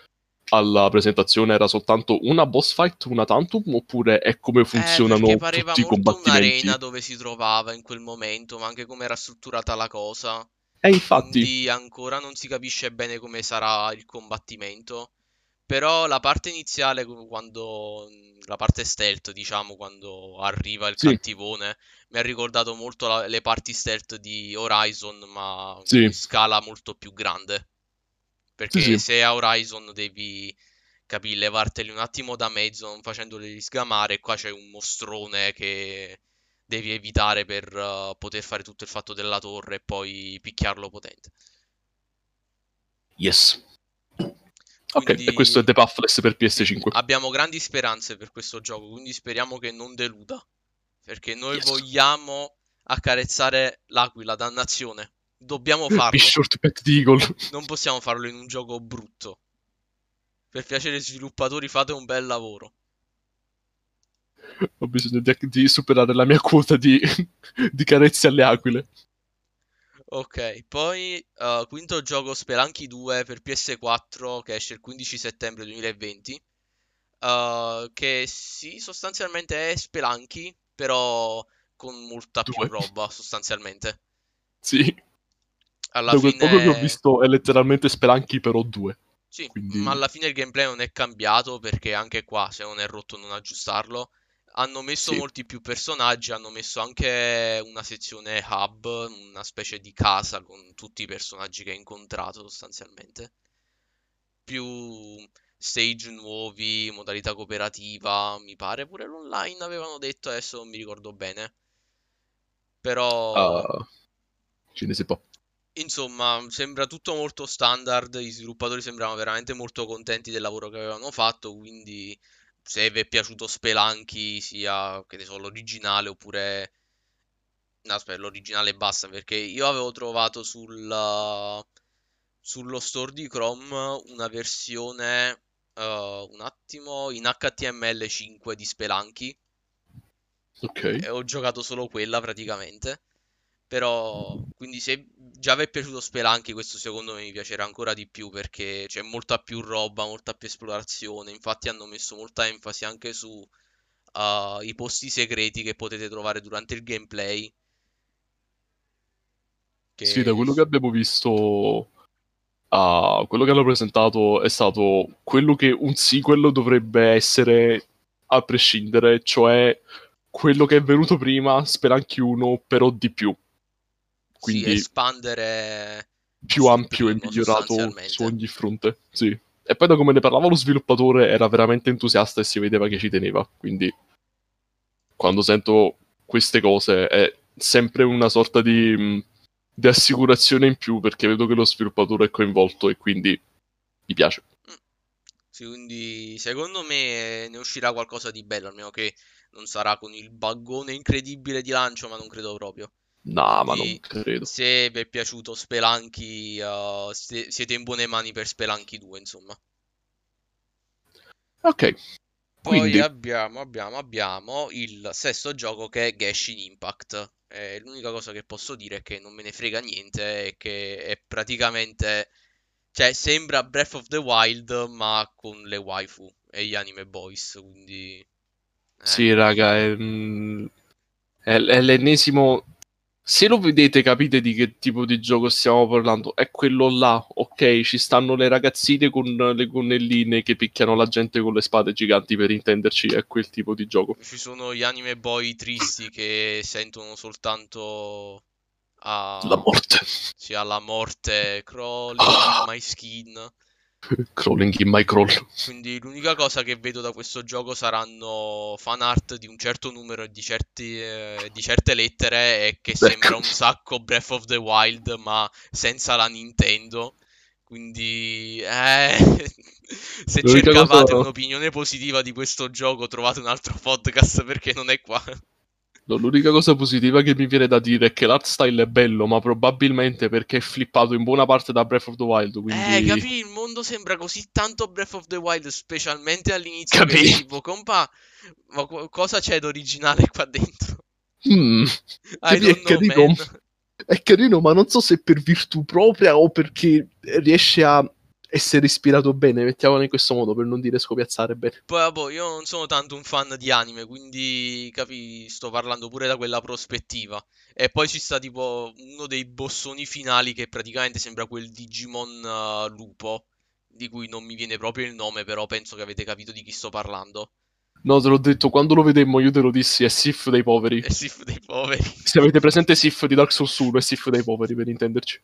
alla presentazione era soltanto una boss fight, una tantum, oppure è come funzionano Eh, pareva tutti i molto combattimenti. un'arena dove si trovava in quel momento, ma anche come era strutturata la cosa. E infatti, Quindi ancora non si capisce bene come sarà il combattimento. Però la parte iniziale, qu- quando la parte stealth, diciamo, quando arriva il Sì. cattivone, mi ha ricordato molto la- le parti stealth di Horizon, ma Sì. in scala molto più grande. Perché Sì, sì. se a Horizon devi capì, levarteli un attimo da mezzo, non facendoli sgamare, qua c'è un mostrone che devi evitare per eh, poter fare tutto il fatto della torre e poi picchiarlo potente. yes. Ok, Quindi- e questo è The Pathless per PS5. Abbiamo grandi speranze per questo gioco, quindi speriamo che non deluda. Perché noi Yes. vogliamo accarezzare l'aquila, dannazione. Dobbiamo farlo. to pet the eagle. Non possiamo farlo in un gioco brutto. Per piacere sviluppatori, fate un bel lavoro. Ho bisogno di, di superare la mia quota di, di carezze alle aquile. Ok, poi uh, quinto gioco Spelunky 2 per PS4 che esce il 15 settembre 2020. Uh, che sì, sostanzialmente è Spelunky, però con molta più Due. roba, sostanzialmente. Sì, Alla da quel poco che ho fine... visto è letteralmente Spelunky però due. Sì, quindi- ma alla fine il gameplay non è cambiato perché anche qua, se non è rotto, non aggiustarlo. Hanno messo Sì. molti più personaggi, hanno messo anche una sezione hub, una specie di casa con tutti i personaggi che hai incontrato sostanzialmente. Più stage nuovi, modalità cooperativa, mi pare pure l'online avevano detto, adesso non mi ricordo bene. Però... Ah, ce ne sais pas. Insomma, sembra tutto molto standard, gli sviluppatori sembravano veramente molto contenti del lavoro che avevano fatto, quindi se vi è piaciuto Spelunky, sia, che ne so, l'originale oppure... No, aspetta, l'originale e basta, perché io avevo trovato sul, sullo store di Chrome una versione, eh, un attimo, in HTML5 di Spelunky, Ok. e ho giocato solo quella praticamente. Però, quindi se già vi è piaciuto Spelunky, questo secondo me mi piacerà ancora di più perché c'è molta più roba, molta più esplorazione. Infatti hanno messo molta enfasi anche su uh, i posti segreti che potete trovare durante il gameplay. Che Sì, da quello che abbiamo visto, ah, quello che hanno presentato è stato quello che un sequel dovrebbe essere a prescindere, cioè quello che è venuto prima, Spelunky 1, però di più. Sì, Quindi espandere più ampio e migliorato su ogni fronte. Sì. E poi da come ne parlava lo sviluppatore era veramente entusiasta e si vedeva che ci teneva. Quindi quando sento queste cose è sempre una sorta di, mh, di assicurazione in più perché vedo che lo sviluppatore è coinvolto e quindi mi piace. Sì, quindi secondo me ne uscirà qualcosa di bello, almeno che non sarà con il baggone incredibile di lancio, ma non credo proprio. No, ma non credo. se vi è piaciuto Spelunky, uh, siete, siete in buone mani per Spelunky 2, insomma. Ok, Poi quindi abbiamo, abbiamo, abbiamo il sesto gioco che è Genshin Impact. Eh, l'unica cosa che posso dire è che non me ne frega niente e che è praticamente... Cioè, sembra Breath of the Wild, ma con le waifu e gli anime boys, quindi... eh. sì, raga, è, è- è l'ennesimo. Se lo vedete, capite di che tipo di gioco stiamo parlando. È quello là, ok? Ci stanno le ragazzine con le gonnelline che picchiano la gente con le spade giganti, per intenderci. È quel tipo di gioco. Ci sono gli anime boy tristi che sentono soltanto a... La morte. Sì, alla morte, in my skin. Crawling in my crawl. Quindi l'unica cosa che vedo da questo gioco saranno fan art di un certo numero e di, certi, eh, di certe lettere e che sembra un sacco Breath of the Wild ma senza la Nintendo. Quindi, eh, se L'unica cercavate cosa- un'opinione positiva di questo gioco trovate un altro podcast perché non è qua. No, l'unica cosa positiva che mi viene da dire è che l'art style è bello, ma probabilmente perché è flippato in buona parte da Breath of the Wild. Quindi... Eh, capì? Il mondo sembra così tanto Breath of the Wild, specialmente all'inizio. Capì? tipo, compa, ma co- cosa c'è d'originale qua dentro? Mm, Capì? È carino. È carino, ma non so se per virtù propria o perché riesce a essere ispirato bene. Mettiamolo in questo modo per non dire scopiazzare bene. Poi, vabbè, io non sono tanto un fan di anime, quindi capi, sto parlando pure da quella prospettiva. E poi ci sta tipo uno dei bossoni finali che praticamente sembra quel Digimon eh, lupo, di cui non mi viene proprio il nome, però penso che avete capito di chi sto parlando. No, te l'ho detto, quando lo vedemmo io te lo dissi, è Sif dei poveri. È Sif dei poveri. Se avete presente Sif di Dark Souls 1, è Sif dei poveri, per intenderci.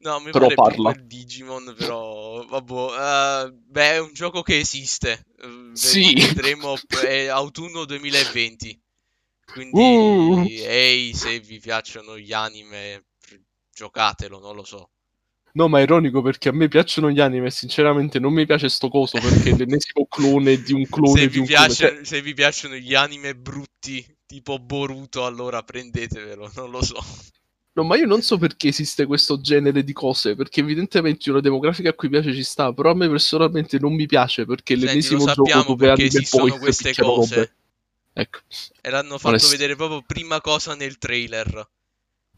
No, mi Però parla. quel Digimon, però vabbè, eh, beh, è un gioco che esiste. Ve- Sì. Vedremo, è autunno 2020. Quindi, Uh. ehi, se vi piacciono gli anime, giocatelo, non lo so. No, ma è ironico perché a me piacciono gli anime e sinceramente non mi piace sto coso perché è l'ennesimo clone di un clone Se di vi, un clone. Piace, se vi piacciono gli anime brutti, tipo Boruto, allora prendetevelo, non lo so. No, ma io non so perché esiste questo genere di cose, perché evidentemente una demografica a cui piace ci sta, però a me personalmente non mi piace perché Senti, l'ennesimo gioco dove anime esistono queste cose. robe. Ecco. E l'hanno fatto Onest- vedere proprio prima cosa nel trailer.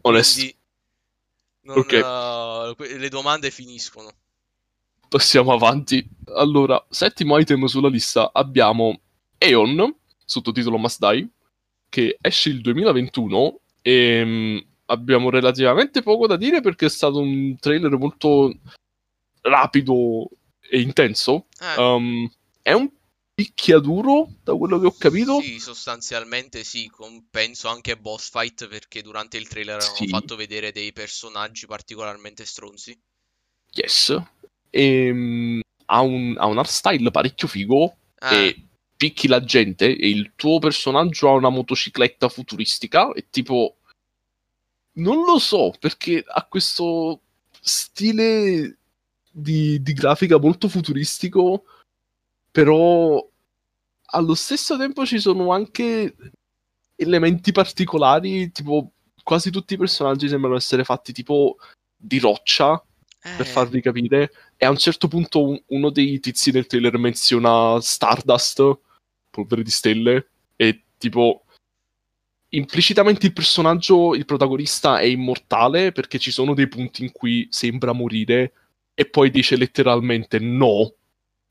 Onesto. Quindi non, Ok. eh, le domande finiscono. Passiamo avanti. Allora, settimo item sulla lista abbiamo Aeon, sottotitolo Must Die, che esce il 2021 e mm, abbiamo relativamente poco da dire perché è stato un trailer molto rapido e intenso. Eh, Um, è un picchiaduro, da quello che ho capito. Sì, sostanzialmente sì, con- penso anche boss fight perché durante il trailer hanno Sì. fatto vedere dei personaggi particolarmente stronzi. Yes. E, mm, ha un, ha un art style parecchio figo Eh, e picchi la gente e il tuo personaggio ha una motocicletta futuristica e tipo non lo so perché ha questo stile di, di grafica molto futuristico però allo stesso tempo ci sono anche elementi particolari tipo quasi tutti i personaggi sembrano essere fatti tipo di roccia per eh, farvi capire. E a un certo punto un- uno dei tizi del trailer menziona Stardust, polvere di stelle, e tipo implicitamente il personaggio, il protagonista è immortale perché ci sono dei punti in cui sembra morire e poi dice letteralmente no,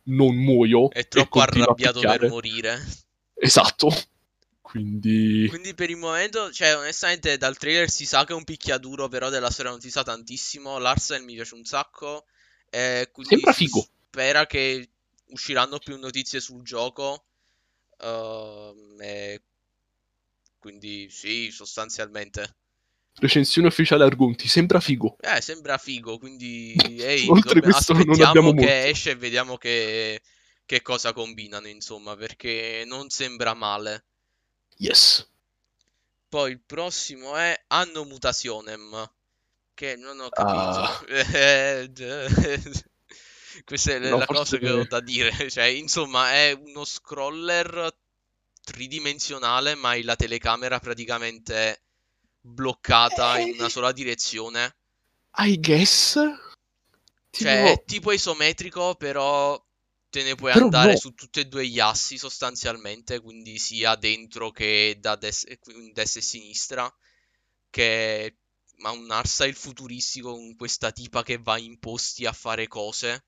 non muoio. è e troppo arrabbiato per morire. Esatto. Quindi Quindi per il momento, cioè onestamente dal trailer si sa che è un picchiaduro, però della storia non si sa tantissimo. L'Arsenal mi piace un sacco. E quindi Sembra figo. spera che usciranno più notizie sul gioco. Ehm, e quindi sì, sostanzialmente. Recensione ufficiale Argonti, sembra figo. Eh, sembra figo, quindi ehi, Oltre dobb- questo non abbiamo che molto. esce e vediamo che, che cosa combinano, insomma, perché non sembra male. Yes. Poi il prossimo è Anno Mutationem, che non ho Ah. capito. Eh, d- Questa è No, la cosa che ho da dire. Cioè, insomma, è uno scroller tridimensionale, ma la telecamera praticamente bloccata in una sola direzione. I guess. Cioè, Tipo- è tipo isometrico, però te ne puoi Però andare no. su tutti e due gli assi sostanzialmente, quindi sia dentro che da des- in destra e sinistra, che ha un art style futuristico con questa tipa che va in posti a fare cose,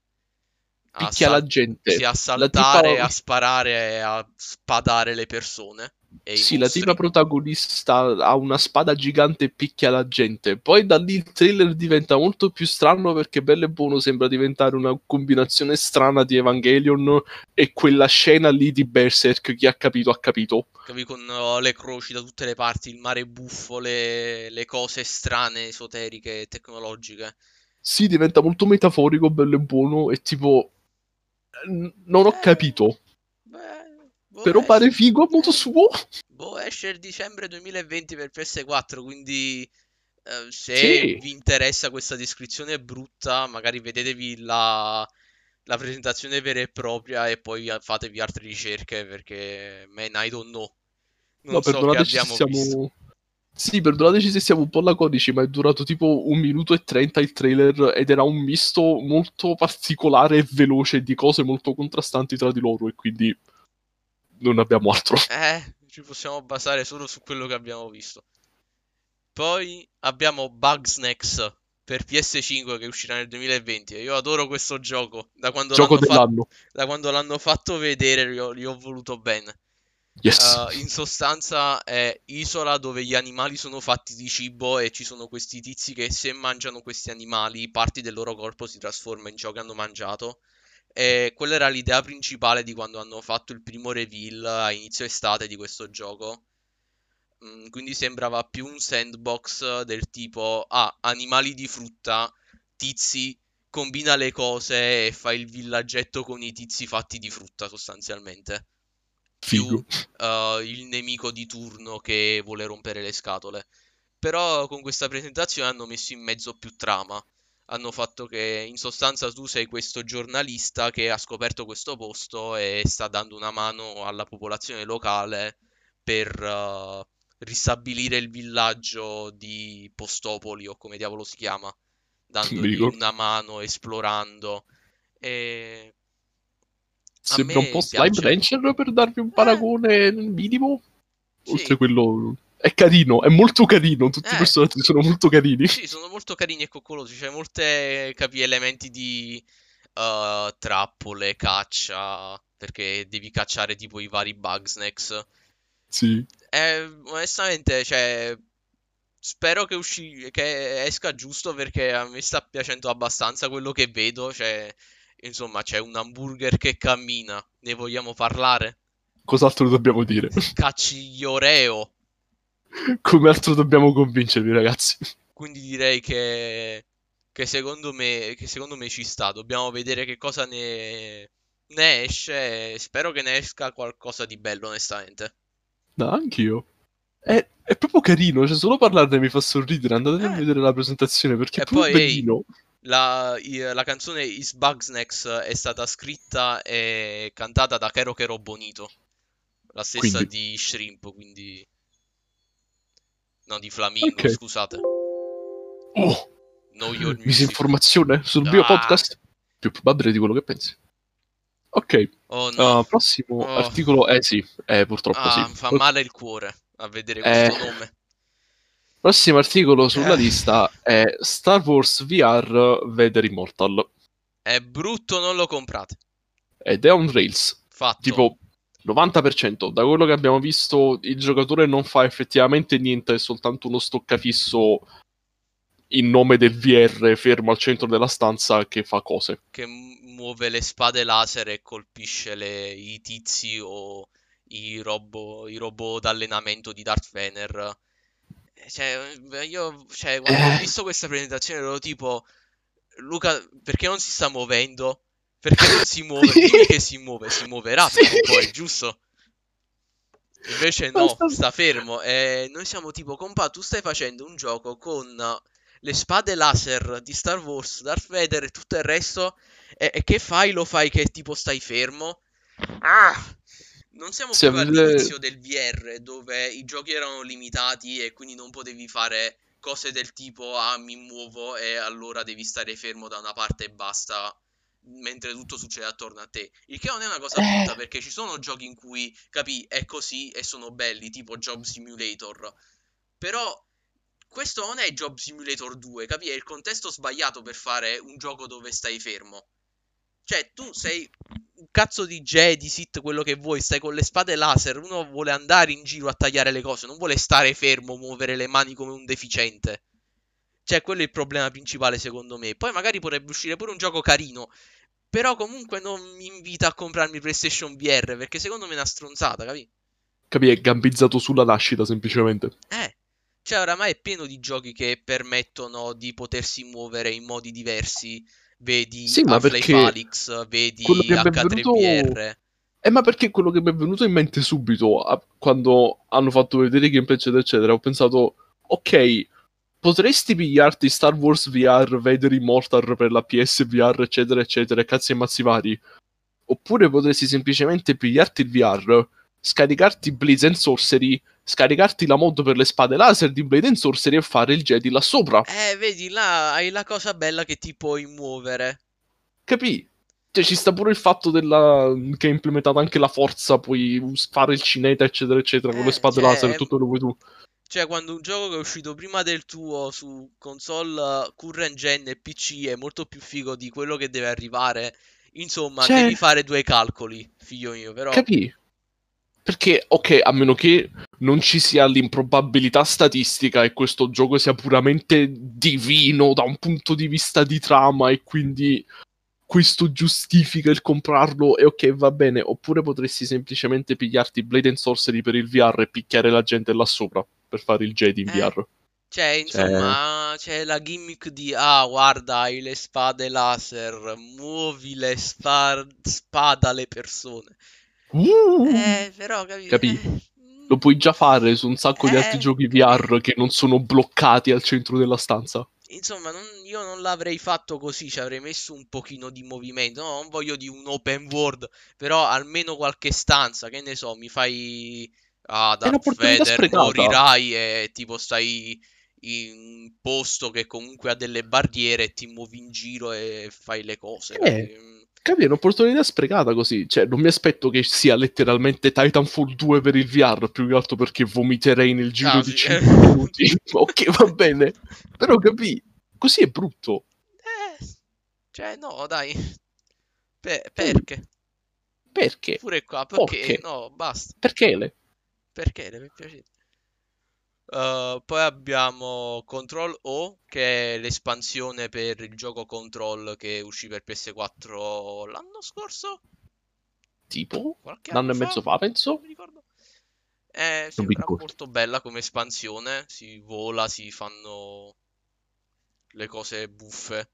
a picchia sal- la gente. sì, a saltare, tipa- a sparare, a spadare le persone Sì, la tipa protagonista ha una spada gigante e picchia la gente. Poi da lì il trailer diventa molto più strano perché bello e buono sembra diventare una combinazione strana di Evangelion e quella scena lì di Berserk. Chi ha capito ha capito. Capi con uh, le croci da tutte le parti, il mare buffo, le, le cose strane, esoteriche e tecnologiche. Sì, diventa molto metaforico, bello e buono e tipo... n- Non ho Eh, capito, però esce- pare figo a modo suo. boh, esce il dicembre 2020 per PS4, quindi eh, se Sì. vi interessa questa descrizione brutta, magari vedetevi la, la presentazione vera e propria e poi fatevi altre ricerche perché, man, I don't know. Non No, so perdonateci se abbiamo visto. siamo... Sì, perdonateci se siamo un po' laconici, ma è durato tipo un minuto e trenta il trailer ed era un misto molto particolare e veloce di cose molto contrastanti tra di loro e quindi non abbiamo altro. Eh, ci possiamo basare solo su quello che abbiamo visto. Poi abbiamo Bugsnax per PS5 che uscirà nel 2020 e io adoro questo gioco. Da quando Gioco l'hanno, fa- dell'anno. da quando l'hanno fatto vedere gli ho, gli ho voluto bene. Yes. Uh, in sostanza è isola dove gli animali sono fatti di cibo e ci sono questi tizi che se mangiano questi animali, parti del loro corpo si trasforma in ciò che hanno mangiato. E quella era l'idea principale di quando hanno fatto il primo reveal a inizio estate di questo gioco. Mm, quindi sembrava più un sandbox del tipo, ah, animali di frutta, tizi, combina le cose e fai il villaggetto con i tizi fatti di frutta sostanzialmente Figo. uh, il nemico di turno che vuole rompere le scatole. Però con questa presentazione hanno messo in mezzo più trama. Hanno fatto che in sostanza tu sei questo giornalista che ha scoperto questo posto e sta dando una mano alla popolazione locale per uh, ristabilire il villaggio di Postopoli o come diavolo si chiama, dandogli ricordo. una mano, esplorando. E Sembra un po' piace. Slime Rancher per darvi un paragone minimo. Sì. Oltre quello. È carino, è molto carino. Tutti Eh. i personaggi sono molto carini. Sì, sono molto carini e coccolosi. C'è molte capi elementi di eh, trappole, caccia. Perché devi cacciare tipo i vari Bugsnax. Sì. Eh, onestamente, cioè. Spero che, usci- che esca giusto perché a me sta piacendo abbastanza quello che vedo. Cioè, insomma, c'è un hamburger che cammina. Ne vogliamo parlare? Cos'altro dobbiamo dire? Cacci gli Oreo. Come altro dobbiamo convincervi, ragazzi? Quindi direi che, che secondo me, che secondo me ci sta. Dobbiamo vedere che cosa ne, ne esce. Spero che ne esca qualcosa di bello, onestamente. No, anch'io. È, è proprio carino, cioè solo parlarne mi fa sorridere. Andate a Eh. vedere la presentazione perché E è proprio poi, ehi, bellino. La, i- la canzone Is Bugsnax è stata scritta e cantata da Kero Kero Bonito, la stessa Quindi- di Shrimp, quindi... No, di Flamingo, Ok. scusate. Oh, Know Your misinformazione sul mio Ah. podcast. Più probabile di quello che pensi. Ok, Oh no. uh, prossimo Oh. articolo. Eh sì, eh, purtroppo Ah, sì. mi fa male il cuore a vedere questo Eh. nome. Prossimo articolo sulla Eh. lista è Star Wars VR Vader Immortal. È brutto, non lo comprate. Ed è on Rails. Fatto. Tipo 90%. Da quello che abbiamo visto, il giocatore non fa effettivamente niente, è soltanto uno stoccafisso in nome del VR fermo al centro della stanza che fa cose. che mu- muove le spade laser e colpisce le- i tizi o i robot, i robot d'allenamento di Darth Vader. Eh, Cioè, io, cioè, quando ho Eh. visto questa presentazione ero tipo, Luca, perché non si sta muovendo? Perché non si muove? Dimmi che si muove, si muoverà Sì. prima o poi, giusto? Invece no, sta fermo. E noi siamo tipo, compa, tu stai facendo un gioco con le spade laser di Star Wars, Darth Vader e tutto il resto. E, e che fai? Lo fai che tipo stai fermo? Ah! Non siamo più avete- all'inizio del VR dove i giochi erano limitati e quindi non potevi fare cose del tipo ah mi muovo e allora devi stare fermo da una parte e basta mentre tutto succede attorno a te. Il che non è una cosa Eh. brutta perché ci sono giochi in cui capi è così e sono belli, tipo Job Simulator. Però questo non è Job Simulator 2, capi? È il contesto sbagliato per fare un gioco dove stai fermo. Cioè, tu sei un cazzo di Jedi, Sith, quello che vuoi, stai con le spade laser, uno vuole andare in giro a tagliare le cose, non vuole stare fermo, muovere le mani come un deficiente. Cioè, quello è il problema principale secondo me. Poi magari potrebbe uscire pure un gioco carino, però comunque non mi invita a comprarmi PlayStation VR, perché secondo me è una stronzata, capi? Capi? È gambizzato sulla nascita semplicemente. Eh, cioè oramai è pieno di giochi che permettono di potersi muovere in modi diversi. Vedi Sì, Half-Life Alyx, vedi quello che mi è H3VR. Eh, ma perché quello che mi è venuto in mente subito, a- quando hanno fatto vedere i gameplay, eccetera, eccetera, ho pensato, ok, potresti pigliarti Star Wars VR, Vader Immortal per la PSVR, eccetera, eccetera, e cazzi e mazzi vari. Oppure potresti semplicemente pigliarti il VR, scaricarti Blaze and Sorcery, scaricarti la mod per le spade laser di Blade and Sorcery e fare il Jedi là sopra. Eh, vedi, là hai la cosa bella che ti puoi muovere. Capì? Cioè, ci sta pure il fatto della... che è implementata anche la forza, puoi fare il cineta, eccetera, eccetera, con Eh, le spade cioè, laser, tutto lo vuoi tu. Cioè, quando un gioco che è uscito prima del tuo su console current gen e PC è molto più figo di quello che deve arrivare, insomma, Cioè- devi fare due calcoli, figlio mio, però... Capì? Perché, ok, a meno che non ci sia l'improbabilità statistica e questo gioco sia puramente divino da un punto di vista di trama e quindi questo giustifica il comprarlo e ok, va bene. Oppure potresti semplicemente pigliarti Blade and Sorcery per il VR e picchiare la gente là sopra per fare il Jedi in Eh. VR. Cioè, insomma, c'è la gimmick di ah, guarda, hai le spade laser, muovi le spa- spada alle persone. Uh! Eh, però, capi- Capì? eh, Lo puoi già fare su un sacco di Eh, altri giochi. VR che non sono bloccati al centro della stanza. Insomma, non- io non l'avrei fatto così, ci avrei messo un pochino di movimento. No, non voglio di un open world, però almeno qualche stanza, che ne so, mi fai ah, Darth Vader, sprecata. morirai e tipo stai in un posto che comunque ha delle barriere e ti muovi in giro e fai le cose. Eh. capi? Mm. Capì, è un'opportunità sprecata così. Cioè, non mi aspetto che sia letteralmente Titanfall 2 per il VR, più che altro perché vomiterei nel giro Ah, di sì. 5 minuti. ok, va bene. Però capì, così è brutto. Eh, cioè, no, dai. Pe- perché? Perché? Pure qua, perché? Perché? No, basta. Perché le? Perché deve piacere? Uh, poi abbiamo Control O, che è l'espansione per il gioco Control che uscì per PS4 l'anno scorso? Tipo? Qualche Un anno anno e mezzo fa? fa, penso? Non mi ricordo. Eh, sembra molto bella come espansione. Si vola, si fanno le cose buffe.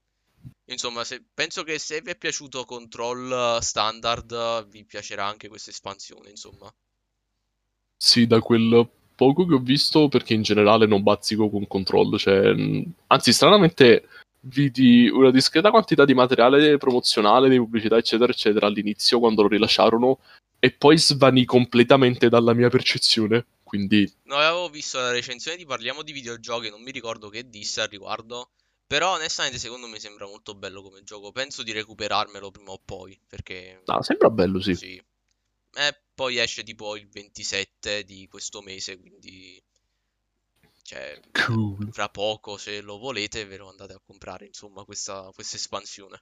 Insomma, se- penso che se vi è piaciuto Control standard, vi piacerà anche questa espansione, insomma. Sì, da quel poco che ho visto, perché in generale non bazzico con controllo, cioè, mh, anzi, stranamente vidi una discreta quantità di materiale promozionale, di pubblicità, eccetera, eccetera, all'inizio quando lo rilasciarono, e poi svanì completamente dalla mia percezione. Quindi, No, avevo visto la recensione di Parliamo di videogiochi, non mi ricordo che disse al riguardo. Però onestamente secondo me sembra molto bello come gioco. Penso di recuperarmelo prima o poi, perché no, sembra bello, sì. sì. E poi esce tipo il 27 di questo mese, quindi cioè Cool. fra poco se lo volete ve lo andate a comprare, insomma, questa, questa espansione.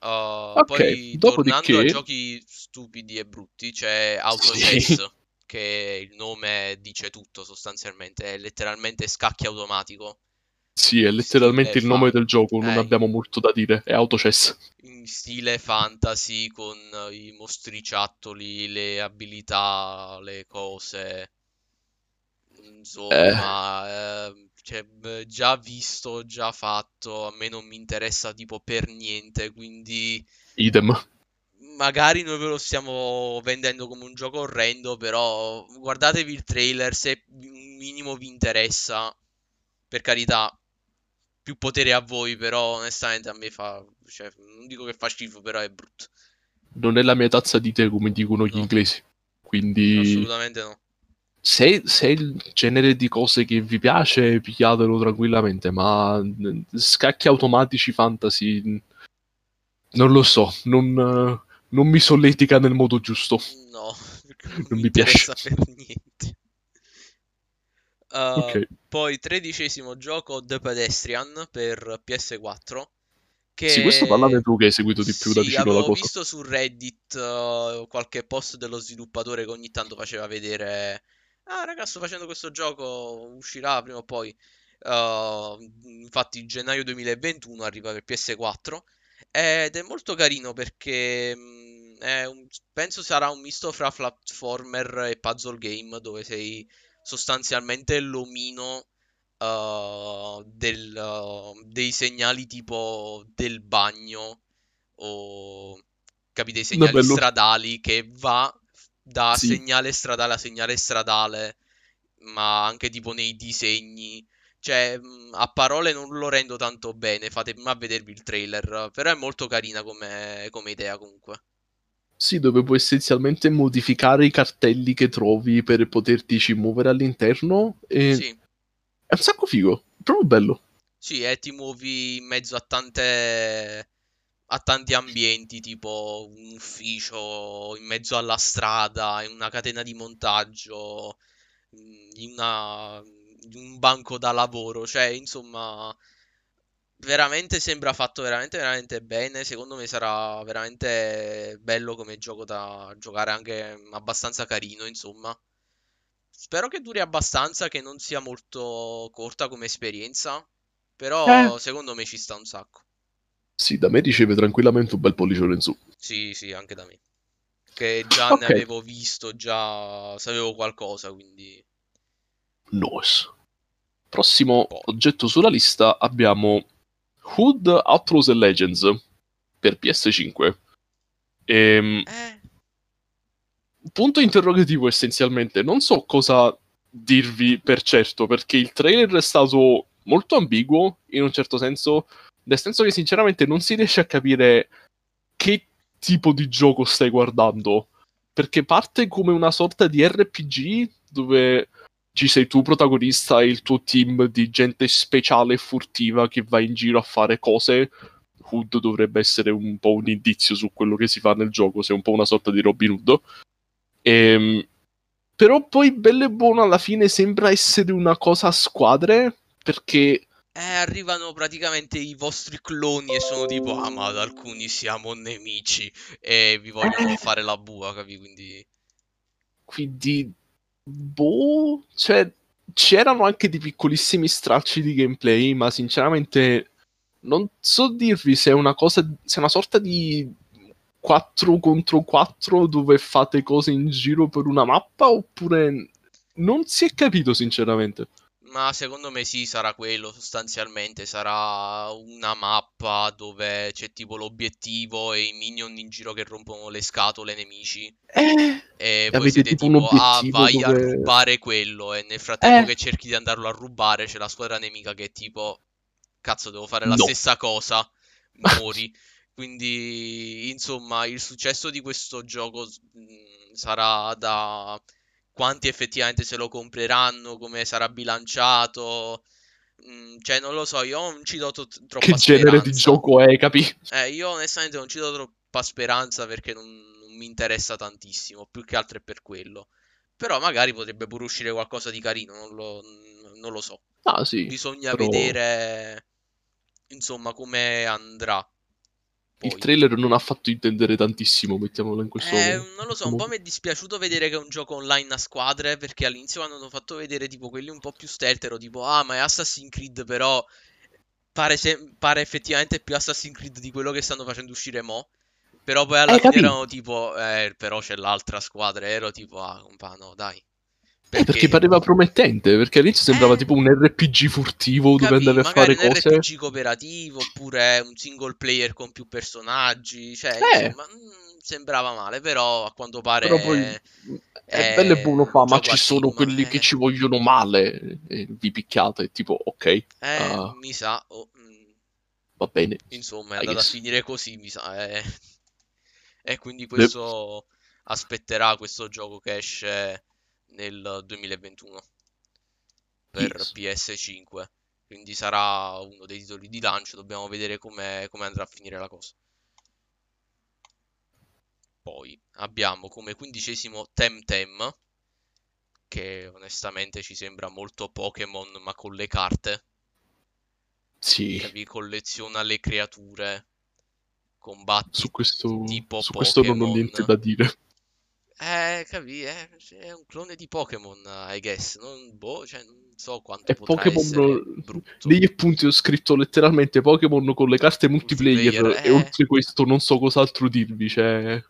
Uh, Ok, poi dopodiché- tornando a giochi stupidi e brutti, c'è Autochess, che il nome dice tutto sostanzialmente, è letteralmente scacchi automatico. Sì, è letteralmente il nome fa- del gioco, non Eh. abbiamo molto da dire, è autochess. in stile fantasy con eh, i mostriciattoli, le abilità, le cose. Insomma, ehm, cioè, beh, già visto, già fatto, a me non mi interessa tipo per niente, quindi Idem. magari noi ve lo stiamo vendendo come un gioco orrendo, però guardatevi il trailer se un minimo vi interessa, per carità, più potere a voi, però onestamente a me fa, cioè, non dico che fa schifo, però è brutto. Non è la mia tazza di tè, come dicono gli No. inglesi. Quindi, Assolutamente no. se, se è il genere di cose che vi piace, pigliatelo tranquillamente, ma scacchi automatici fantasy, non lo so, non, non mi solletica nel modo giusto. No, non, Non mi mi piace. per niente. Uh, Ok. Poi tredicesimo gioco The Pedestrian per PS4 che Sì, questo parlane tu che hai seguito di più da Sì, vicino la cosa. visto su Reddit uh, qualche post dello sviluppatore che ogni tanto faceva vedere Ah raga sto facendo questo gioco uscirà prima o poi Uh, infatti gennaio 2021 arriva per PS4 ed è molto carino perché mh, è un- penso sarà un misto fra platformer e puzzle game dove sei sostanzialmente l'omino uh, del, uh, dei segnali tipo del bagno o capite, dei segnali bello. stradali che va da Sì. segnale stradale a segnale stradale, ma anche tipo nei disegni. Cioè, a parole non lo rendo tanto bene, fate prima a vedervi il trailer, però è molto carina come, come idea comunque. Sì, dove puoi essenzialmente modificare i cartelli che trovi per potertici muovere all'interno. E Sì. È un sacco figo, è proprio bello. Sì, e ti muovi in mezzo a tante a tanti ambienti, tipo un ufficio, in mezzo alla strada, in una catena di montaggio, in una- in un banco da lavoro, cioè, insomma, veramente sembra fatto veramente veramente bene. Secondo me sarà veramente bello come gioco da giocare, anche abbastanza carino, insomma. Spero che duri abbastanza, che non sia molto corta come esperienza. Però Eh. secondo me ci sta un sacco. Sì, da me riceve tranquillamente un bel pollicione in su. Sì, sì, anche da me. Che già ne Ok. avevo visto, già sapevo qualcosa, quindi... Nice. Prossimo Boh. oggetto sulla lista abbiamo Hood, Outlaws e Legends per PS5. Ehm, Eh, punto interrogativo essenzialmente. Non so cosa dirvi per certo, perché il trailer è stato molto ambiguo in un certo senso, nel senso che sinceramente non si riesce a capire che tipo di gioco stai guardando. Perché parte come una sorta di RPG dove ci sei tu protagonista e il tuo team di gente speciale e furtiva che va in giro a fare cose. Hood dovrebbe essere un po' un indizio su quello che si fa nel gioco, se è un po' una sorta di Robin Hood. Ehm, però poi bello e buono alla fine sembra essere una cosa a squadre, perché Eh, arrivano praticamente i vostri cloni e sono tipo, ah, ma ad alcuni siamo nemici e vi vogliono Eh. fare la bua, capi? Quindi, quindi boh, cioè c'erano anche dei piccolissimi stracci di gameplay, ma sinceramente non so dirvi se è una cosa, se è una sorta di 4 contro 4 dove fate cose in giro per una mappa oppure non si è capito sinceramente. Ma secondo me sì, sarà quello, sostanzialmente sarà una mappa dove c'è tipo l'obiettivo e i minion in giro che rompono le scatole ai nemici. Eh, E voi siete tipo ah, vai a dove- rubare quello. E nel frattempo Eh. che cerchi di andarlo a rubare, c'è la squadra nemica che è tipo, cazzo, devo fare la No. stessa cosa, muori. Quindi, insomma, il successo di questo gioco mh, sarà da quanti effettivamente se lo compreranno, come sarà bilanciato. Mm, Cioè, non lo so, io non ci do to- troppa che genere di speranza. gioco è, capi? Eh, io onestamente non ci do troppa speranza perché non, non mi interessa tantissimo, più che altro è per quello. Però magari potrebbe pure uscire qualcosa di carino, non lo, non lo so. Ah sì, Bisogna però vedere, insomma, come andrà. Il trailer non ha fatto intendere tantissimo, mettiamolo in questo Eh, non lo so, un po' mi è dispiaciuto vedere che è un gioco online a squadre perché all'inizio quando hanno fatto vedere tipo quelli un po' più stealth ero tipo ah ma è Assassin's Creed però pare, se- pare effettivamente più Assassin's Creed di quello che stanno facendo uscire mo. Però poi alla Eh, fine capì? erano tipo eh però c'è l'altra squadra ero tipo ah compa no dai Eh, perché pareva promettente, perché all'inizio sembrava Eh. tipo un RPG furtivo dove Capì? andavi a fare un cose. RPG cooperativo oppure un single player con più personaggi cioè Eh. insomma mm, sembrava male però a quanto pare Però poi è è bello e buono fa, un ma ci sono team, quelli eh. che ci vogliono male e vi picchiate, tipo ok, Eh, Ah. mi sa, oh, va bene. insomma, è andata a finire così, mi sa. eh. E quindi questo aspetterà questo gioco che esce nel 2021 per Yes. PS5. Quindi sarà uno dei titoli di lancio, dobbiamo vedere come andrà a finire la cosa. Poi abbiamo come quindicesimo Temtem, che onestamente ci sembra molto Pokémon ma con le carte. Sì, Capi? Colleziona le creature, combatti su questo, tipo su questo non ho niente da dire. Eh, capi? Eh, è un clone di Pokémon, I guess. Non, boh, cioè, non so quanto È potrà Pokémon. essere brutto. Negli appunti ho scritto letteralmente Pokémon con le carte multiplayer, Multiplayer, e eh. oltre questo non so cos'altro dirvi. Cioè,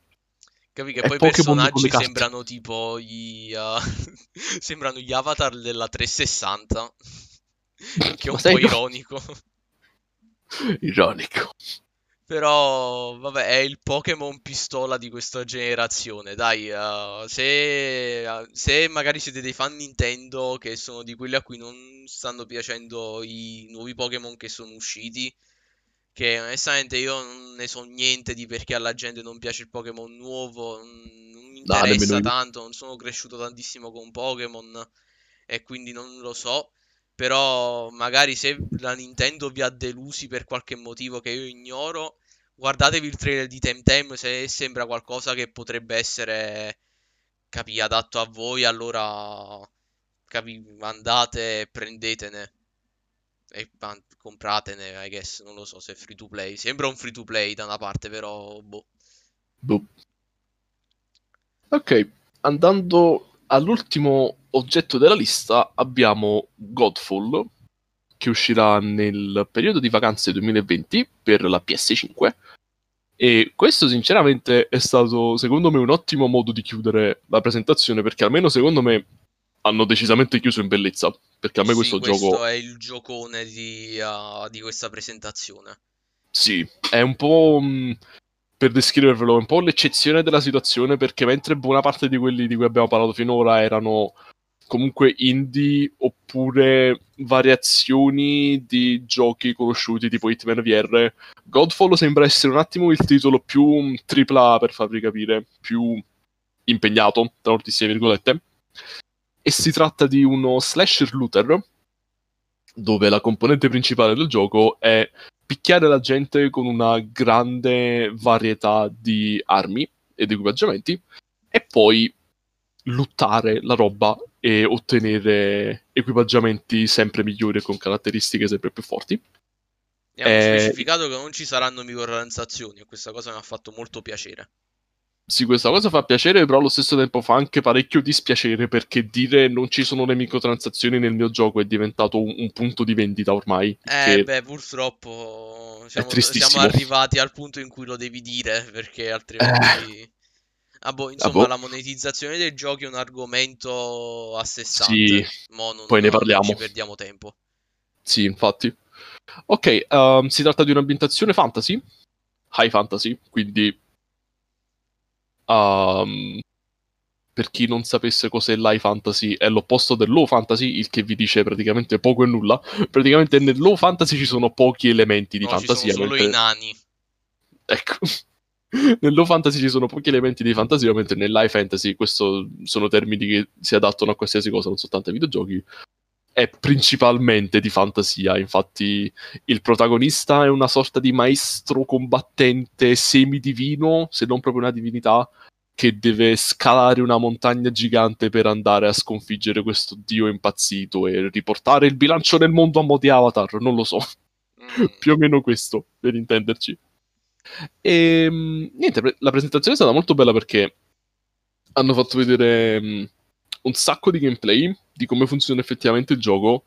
Capi che è poi i personaggi sembrano tipo gli, uh, sembrano gli avatar della 360. Che è un po' ironico. ironico. Però, vabbè, è il Pokémon pistola di questa generazione. Dai, eh, se, eh, se magari siete dei fan Nintendo, che sono di quelli a cui non stanno piacendo i nuovi Pokémon che sono usciti, che onestamente io non ne so niente di perché alla gente non piace il Pokémon nuovo, non non mi No, interessa io. tanto, non sono cresciuto tantissimo con Pokémon e quindi non lo so. Però magari se la Nintendo vi ha delusi per qualche motivo che io ignoro, guardatevi il trailer di Temtem se sembra qualcosa che potrebbe essere, capi, adatto a voi, allora capi, andate e prendetene e compratene, I guess, non lo so se è free to play. Sembra un free to play da una parte, però boh. Boh. Ok, andando all'ultimo oggetto della lista, abbiamo Godfall, che uscirà nel periodo di vacanze 2020 per la PS5. E questo sinceramente è stato, secondo me, un ottimo modo di chiudere la presentazione, perché almeno secondo me hanno decisamente chiuso in bellezza, perché a me Sì, questo questo gioco... è il giocone di, uh, di questa presentazione. Sì, è un po'. mh, per descrivervelo, è un po' l'eccezione della situazione perché mentre buona parte di quelli di cui abbiamo parlato finora erano comunque indie oppure variazioni di giochi conosciuti tipo Hitman VR, Godfall sembra essere un attimo il titolo più mh, tripla A per farvi capire, più impegnato, tra moltissime virgolette. E si tratta di uno slasher looter dove la componente principale del gioco è picchiare la gente con una grande varietà di armi ed equipaggiamenti e poi lottare la roba e ottenere equipaggiamenti sempre migliori e con caratteristiche sempre più forti. Abbiamo eh... specificato che non ci saranno microtransazioni e questa cosa mi ha fatto molto piacere. Sì, questa cosa fa piacere, però allo stesso tempo fa anche parecchio dispiacere perché dire non ci sono le microtransazioni nel mio gioco è diventato un, un punto di vendita ormai. Eh, beh, purtroppo siamo, siamo, arrivati al punto in cui lo devi dire perché altrimenti. Eh. Ah, boh, insomma, ah, boh. la monetizzazione dei giochi è un argomento a sé stante. Sì, non, poi ne parliamo. Non ci perdiamo tempo. Sì, infatti. Ok, um, si tratta di un'ambientazione fantasy, high fantasy, quindi Um, per chi non sapesse cos'è l'high fantasy, è l'opposto del low fantasy, il che vi dice praticamente poco e nulla. Praticamente nel low fantasy ci sono pochi elementi di no, fantasia. Ci sono solo mentre... i nani. Ecco. Nel low fantasy ci sono pochi elementi di fantasia, mentre nell'high fantasy, questo sono termini che si adattano a qualsiasi cosa, non soltanto ai videogiochi, è principalmente di fantasia. Infatti, il protagonista è una sorta di maestro combattente semidivino, se non proprio una divinità, che deve scalare una montagna gigante per andare a sconfiggere questo dio impazzito e riportare il bilancio del mondo a mo' di Avatar. Non lo so. Mm. Più o meno questo, per intenderci. E ehm, niente, la presentazione è stata molto bella perché hanno fatto vedere mm, un sacco di gameplay di come funziona effettivamente il gioco.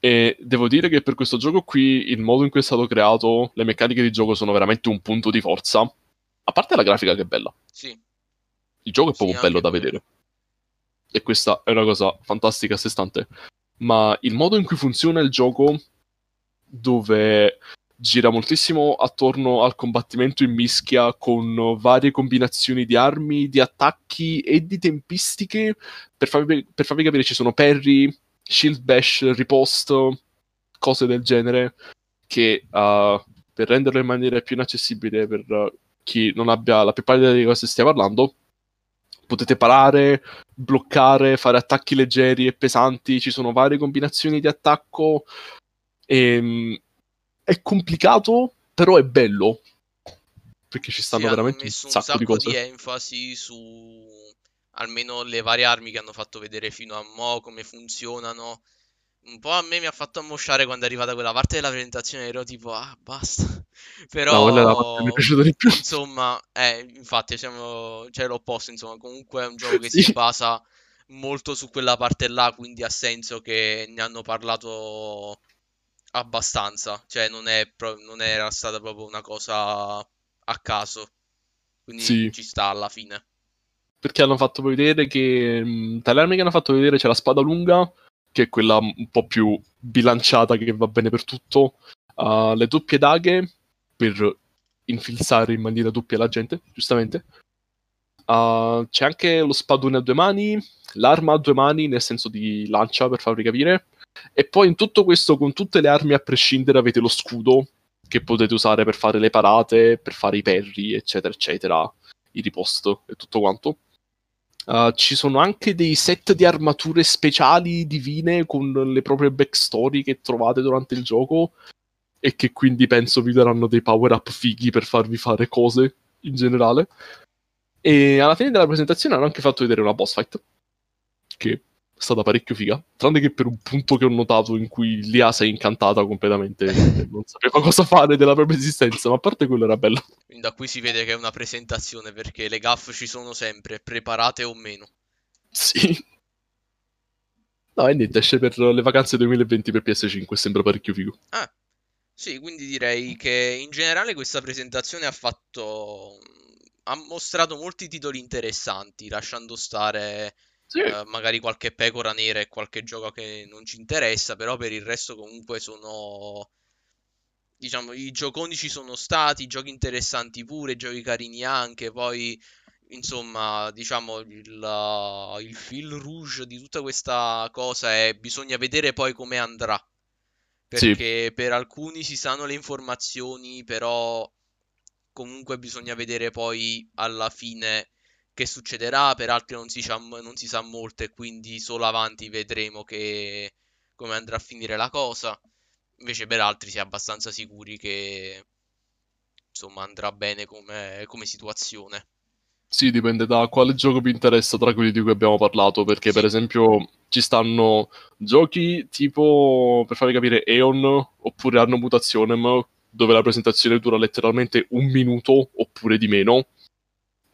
E devo dire che per questo gioco qui il modo in cui è stato creato, le meccaniche di gioco sono veramente un punto di forza. A parte la grafica che è bella. Sì. Il gioco è proprio sì, bello da vedere. E questa è una cosa fantastica a sé stante. Ma il modo in cui funziona il gioco, dove gira moltissimo attorno al combattimento in mischia con varie combinazioni di armi, di attacchi e di tempistiche. Per farvi, per farvi capire, ci sono parry, shield bash, ripost, cose del genere che uh, per renderlo in maniera più inaccessibile per uh, chi non abbia la più pallida di cosa stia parlando, potete parare, bloccare, fare attacchi leggeri e pesanti. Ci sono varie combinazioni di attacco. E, ehm, è complicato, però è bello. Perché ci stanno sì, veramente un sacco, un sacco, di cose. di enfasi su almeno le varie armi che hanno fatto vedere fino a mo', come funzionano. Un po' a me mi ha fatto ammosciare quando è arrivata quella parte della presentazione, ero tipo, ah, basta. Però, no, mi è piaciuta di più. Insomma, eh, infatti, siamo, cioè l'opposto, insomma, comunque è un gioco che sì. si basa molto su quella parte là, quindi ha senso che ne hanno parlato abbastanza, cioè non, è pro- non era stata proprio una cosa a caso, quindi sì. ci sta alla fine. Perché hanno fatto vedere che mh, tra le armi che hanno fatto vedere c'è la spada lunga, che è quella un po' più bilanciata che va bene per tutto, uh, le doppie daghe per infilzare in maniera doppia la gente, giustamente. Uh, c'è anche lo spadone a due mani, l'arma a due mani, nel senso di lancia, per farvi capire, e poi in tutto questo, con tutte le armi a prescindere, avete lo scudo che potete usare per fare le parate, per fare i perri, eccetera, eccetera, i riposto e tutto quanto. Uh, ci sono anche dei set di armature speciali divine con le proprie backstory che trovate durante il gioco e che quindi penso vi daranno dei power up fighi per farvi fare cose in generale. E alla fine della presentazione hanno anche fatto vedere una boss fight che stata parecchio figa, tranne che per un punto che ho notato in cui l'IA si è incantata completamente non sapeva cosa fare della propria esistenza, ma a parte quello era bello. Quindi da qui si vede che è una presentazione perché le gaff ci sono sempre, preparate o meno. Sì. No, e niente, esce per le vacanze 2020 per PS5, sembra parecchio figo. Ah, sì, quindi direi che in generale questa presentazione ha fatto... ha mostrato molti titoli interessanti, lasciando stare sì. Uh, magari qualche pecora nera e qualche gioco che non ci interessa, però per il resto comunque sono... Diciamo, i gioconi ci sono stati, giochi interessanti pure, giochi carini anche, poi insomma, diciamo, il, il fil rouge di tutta questa cosa è bisogna vedere poi come andrà. Perché sì. per alcuni si sanno le informazioni, però comunque bisogna vedere poi alla fine che succederà, per altri non si, sa, non si sa molto e quindi solo avanti vedremo che, come andrà a finire la cosa. invece per altri si è abbastanza sicuri che insomma andrà bene come, come situazione. Sì, dipende da quale gioco vi interessa tra quelli di cui abbiamo parlato, perché Sì. per esempio ci stanno giochi tipo, per farvi capire, Eon oppure Anno Mutationem, dove la presentazione dura letteralmente un minuto oppure di meno.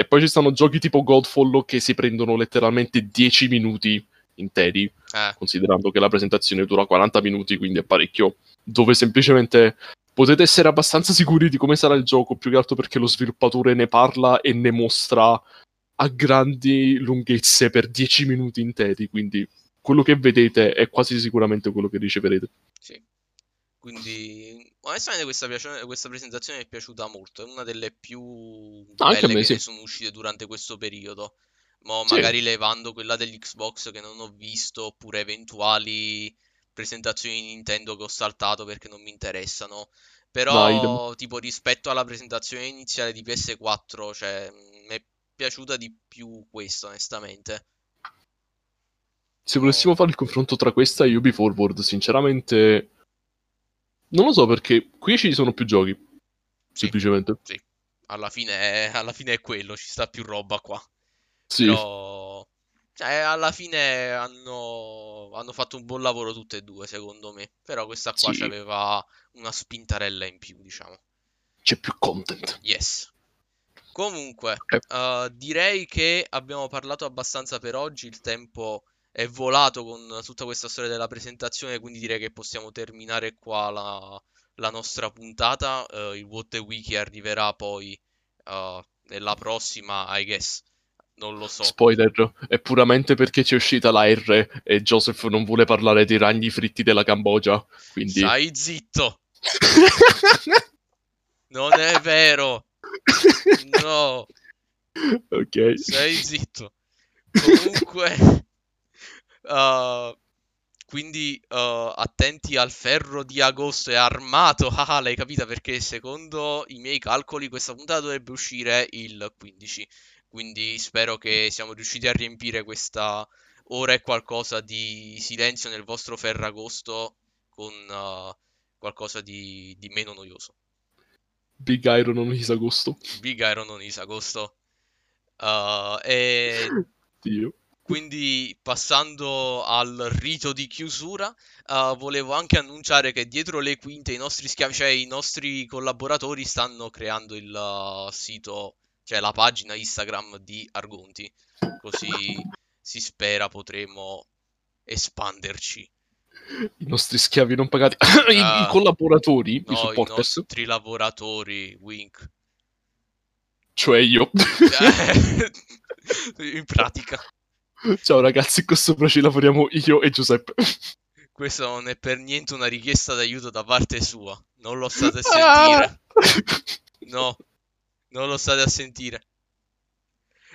E poi ci stanno giochi tipo Godfall che si prendono letteralmente 10 minuti interi, Eh, considerando che la presentazione dura 40 minuti, quindi è parecchio, dove semplicemente potete essere abbastanza sicuri di come sarà il gioco, più che altro perché lo sviluppatore ne parla e ne mostra a grandi lunghezze per 10 minuti interi, quindi quello che vedete è quasi sicuramente quello che riceverete. sì. Quindi, onestamente, questa, piace- questa presentazione mi è piaciuta molto. È una delle più belle me, che sì. sono uscite durante questo periodo. Mo Sì. magari levando quella dell'Xbox che non ho visto, oppure eventuali presentazioni di Nintendo che ho saltato perché non mi interessano. No, Però, tipo, rispetto alla presentazione iniziale di PS4, cioè, mi è piaciuta di più questa, onestamente. Se volessimo fare il confronto tra questa e Ubi Forward, sinceramente non lo so perché qui ci sono più giochi, Sì, semplicemente. sì. Alla fine è, alla fine è quello, ci sta più roba qua. Sì, Però, cioè, alla fine hanno, hanno fatto un buon lavoro tutte e due, secondo me. Però questa qua Sì. aveva una spintarella in più, diciamo. c'è più content. Yes. Comunque, Eh. eh, direi che abbiamo parlato abbastanza per oggi. Il tempo è volato con tutta questa storia della presentazione, quindi direi che possiamo terminare qua la, la nostra puntata. Eh, il What the Wiki arriverà poi eh, nella prossima, I guess. Non lo so. Spoiler, è puramente perché c'è uscita la R e Joseph non vuole parlare dei ragni fritti della Cambogia, quindi... Stai zitto, non è vero. No. ok. Stai zitto. Comunque, uh, quindi uh, attenti al ferro di agosto, è armato. Ah, l'hai capita perché secondo i miei calcoli questa puntata dovrebbe uscire il 15. Quindi spero che siamo riusciti a riempire questa ora e qualcosa di silenzio nel vostro Ferragosto con uh, qualcosa di, di meno noioso. Big Iron non Isagosto. Big Iron non is agosto. Uh, e Dio. Quindi passando al rito di chiusura, uh, volevo anche annunciare che dietro le quinte i nostri schiavi, cioè i nostri collaboratori, stanno creando il uh, sito, cioè la pagina Instagram di Argonti. Così si spera potremo espanderci. I nostri schiavi non pagati. I, i Ah. collaboratori, i No, i supporters, nostri lavoratori, wink. cioè io. In pratica. Ciao ragazzi, qua sopra ci lavoriamo io e Giuseppe. Questa non è per niente una richiesta d'aiuto da parte sua. Non lo state a Ah! sentire. No, non lo state a sentire.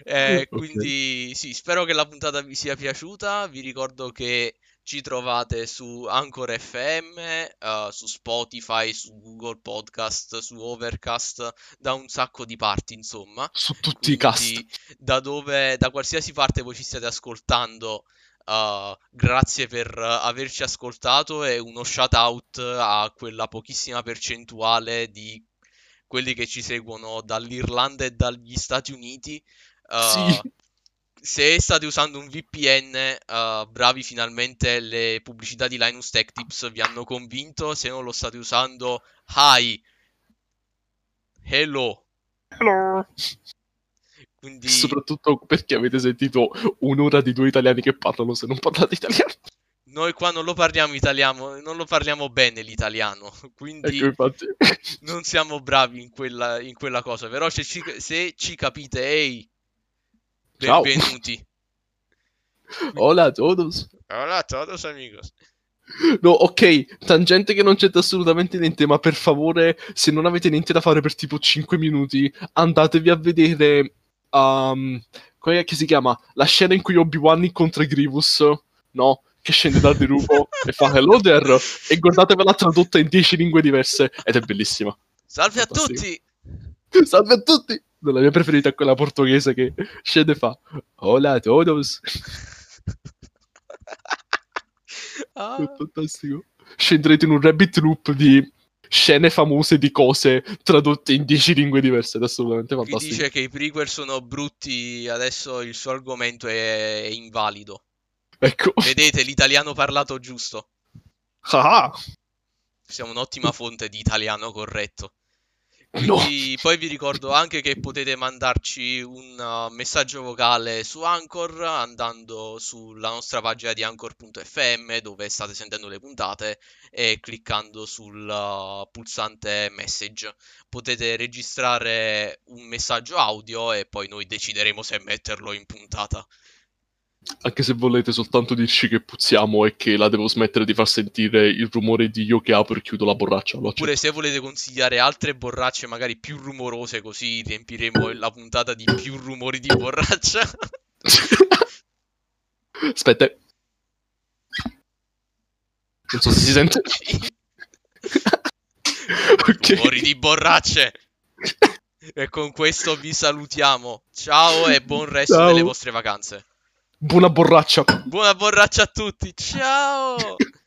Eh, Ok. quindi sì, spero che la puntata vi sia piaciuta. Vi ricordo che ci trovate su Anchor FM, eh, su Spotify, su Google Podcast, su Overcast, da un sacco di parti, insomma. Su tutti i cast. Quindi da dove, da qualsiasi parte voi ci stiate ascoltando, uh, grazie per uh, averci ascoltato e uno shout out a quella pochissima percentuale di quelli che ci seguono dall'Irlanda e dagli Stati Uniti. Uh, Sì. Se state usando un VPN, uh, bravi finalmente le pubblicità di Linus Tech Tips vi hanno convinto. Se non lo state usando, hi, hello. Hello. Quindi Soprattutto perché avete sentito un'ora di due italiani che parlano se non parlate italiano. Noi qua non lo parliamo italiano, non lo parliamo bene l'italiano, quindi Ecco, infatti. non siamo bravi in quella, in quella cosa. Però se ci, se ci capite, ehi, Ciao. benvenuti. Hola a todos. Hola a todos amigos. No, ok, tangente che non c'entra assolutamente niente, ma per favore, se non avete niente da fare per tipo 5 minuti, andatevi a vedere. Um, come che si chiama? La scena in cui Obi-Wan incontra Grievous, no? Che scende dal dirupo e fa Hello there. E guardatevela tradotta in 10 lingue diverse ed è bellissima. Salve a Fantastico. tutti. Salve a tutti! La mia preferita è quella portoghese che scende e fa Hola a todos. Ah, È fantastico. scendrete in un rabbit loop di scene famose di cose tradotte in dieci lingue diverse ed è assolutamente Chi fantastico. dice che i prequel sono brutti, adesso il suo argomento è, è invalido. Ecco. Vedete l'italiano parlato giusto. Ah, Siamo un'ottima fonte di italiano corretto. No. Poi vi ricordo anche che potete mandarci un uh, messaggio vocale su Anchor andando sulla nostra pagina di anchor.fm dove state sentendo le puntate e cliccando sul uh, pulsante message. Potete registrare un messaggio audio e poi noi decideremo se metterlo in puntata. Anche se volete soltanto dirci che puzziamo e che la devo smettere di far sentire il rumore di io che apro e chiudo la borraccia. Oppure se volete consigliare altre borracce magari più rumorose così riempiremo la puntata di più rumori di borraccia. Aspetta. Non so se si sente. ok. Rumori di borracce. E con questo vi salutiamo. Ciao e buon resto Ciao. delle vostre vacanze. Buona borraccia. Buona borraccia a tutti. Ciao.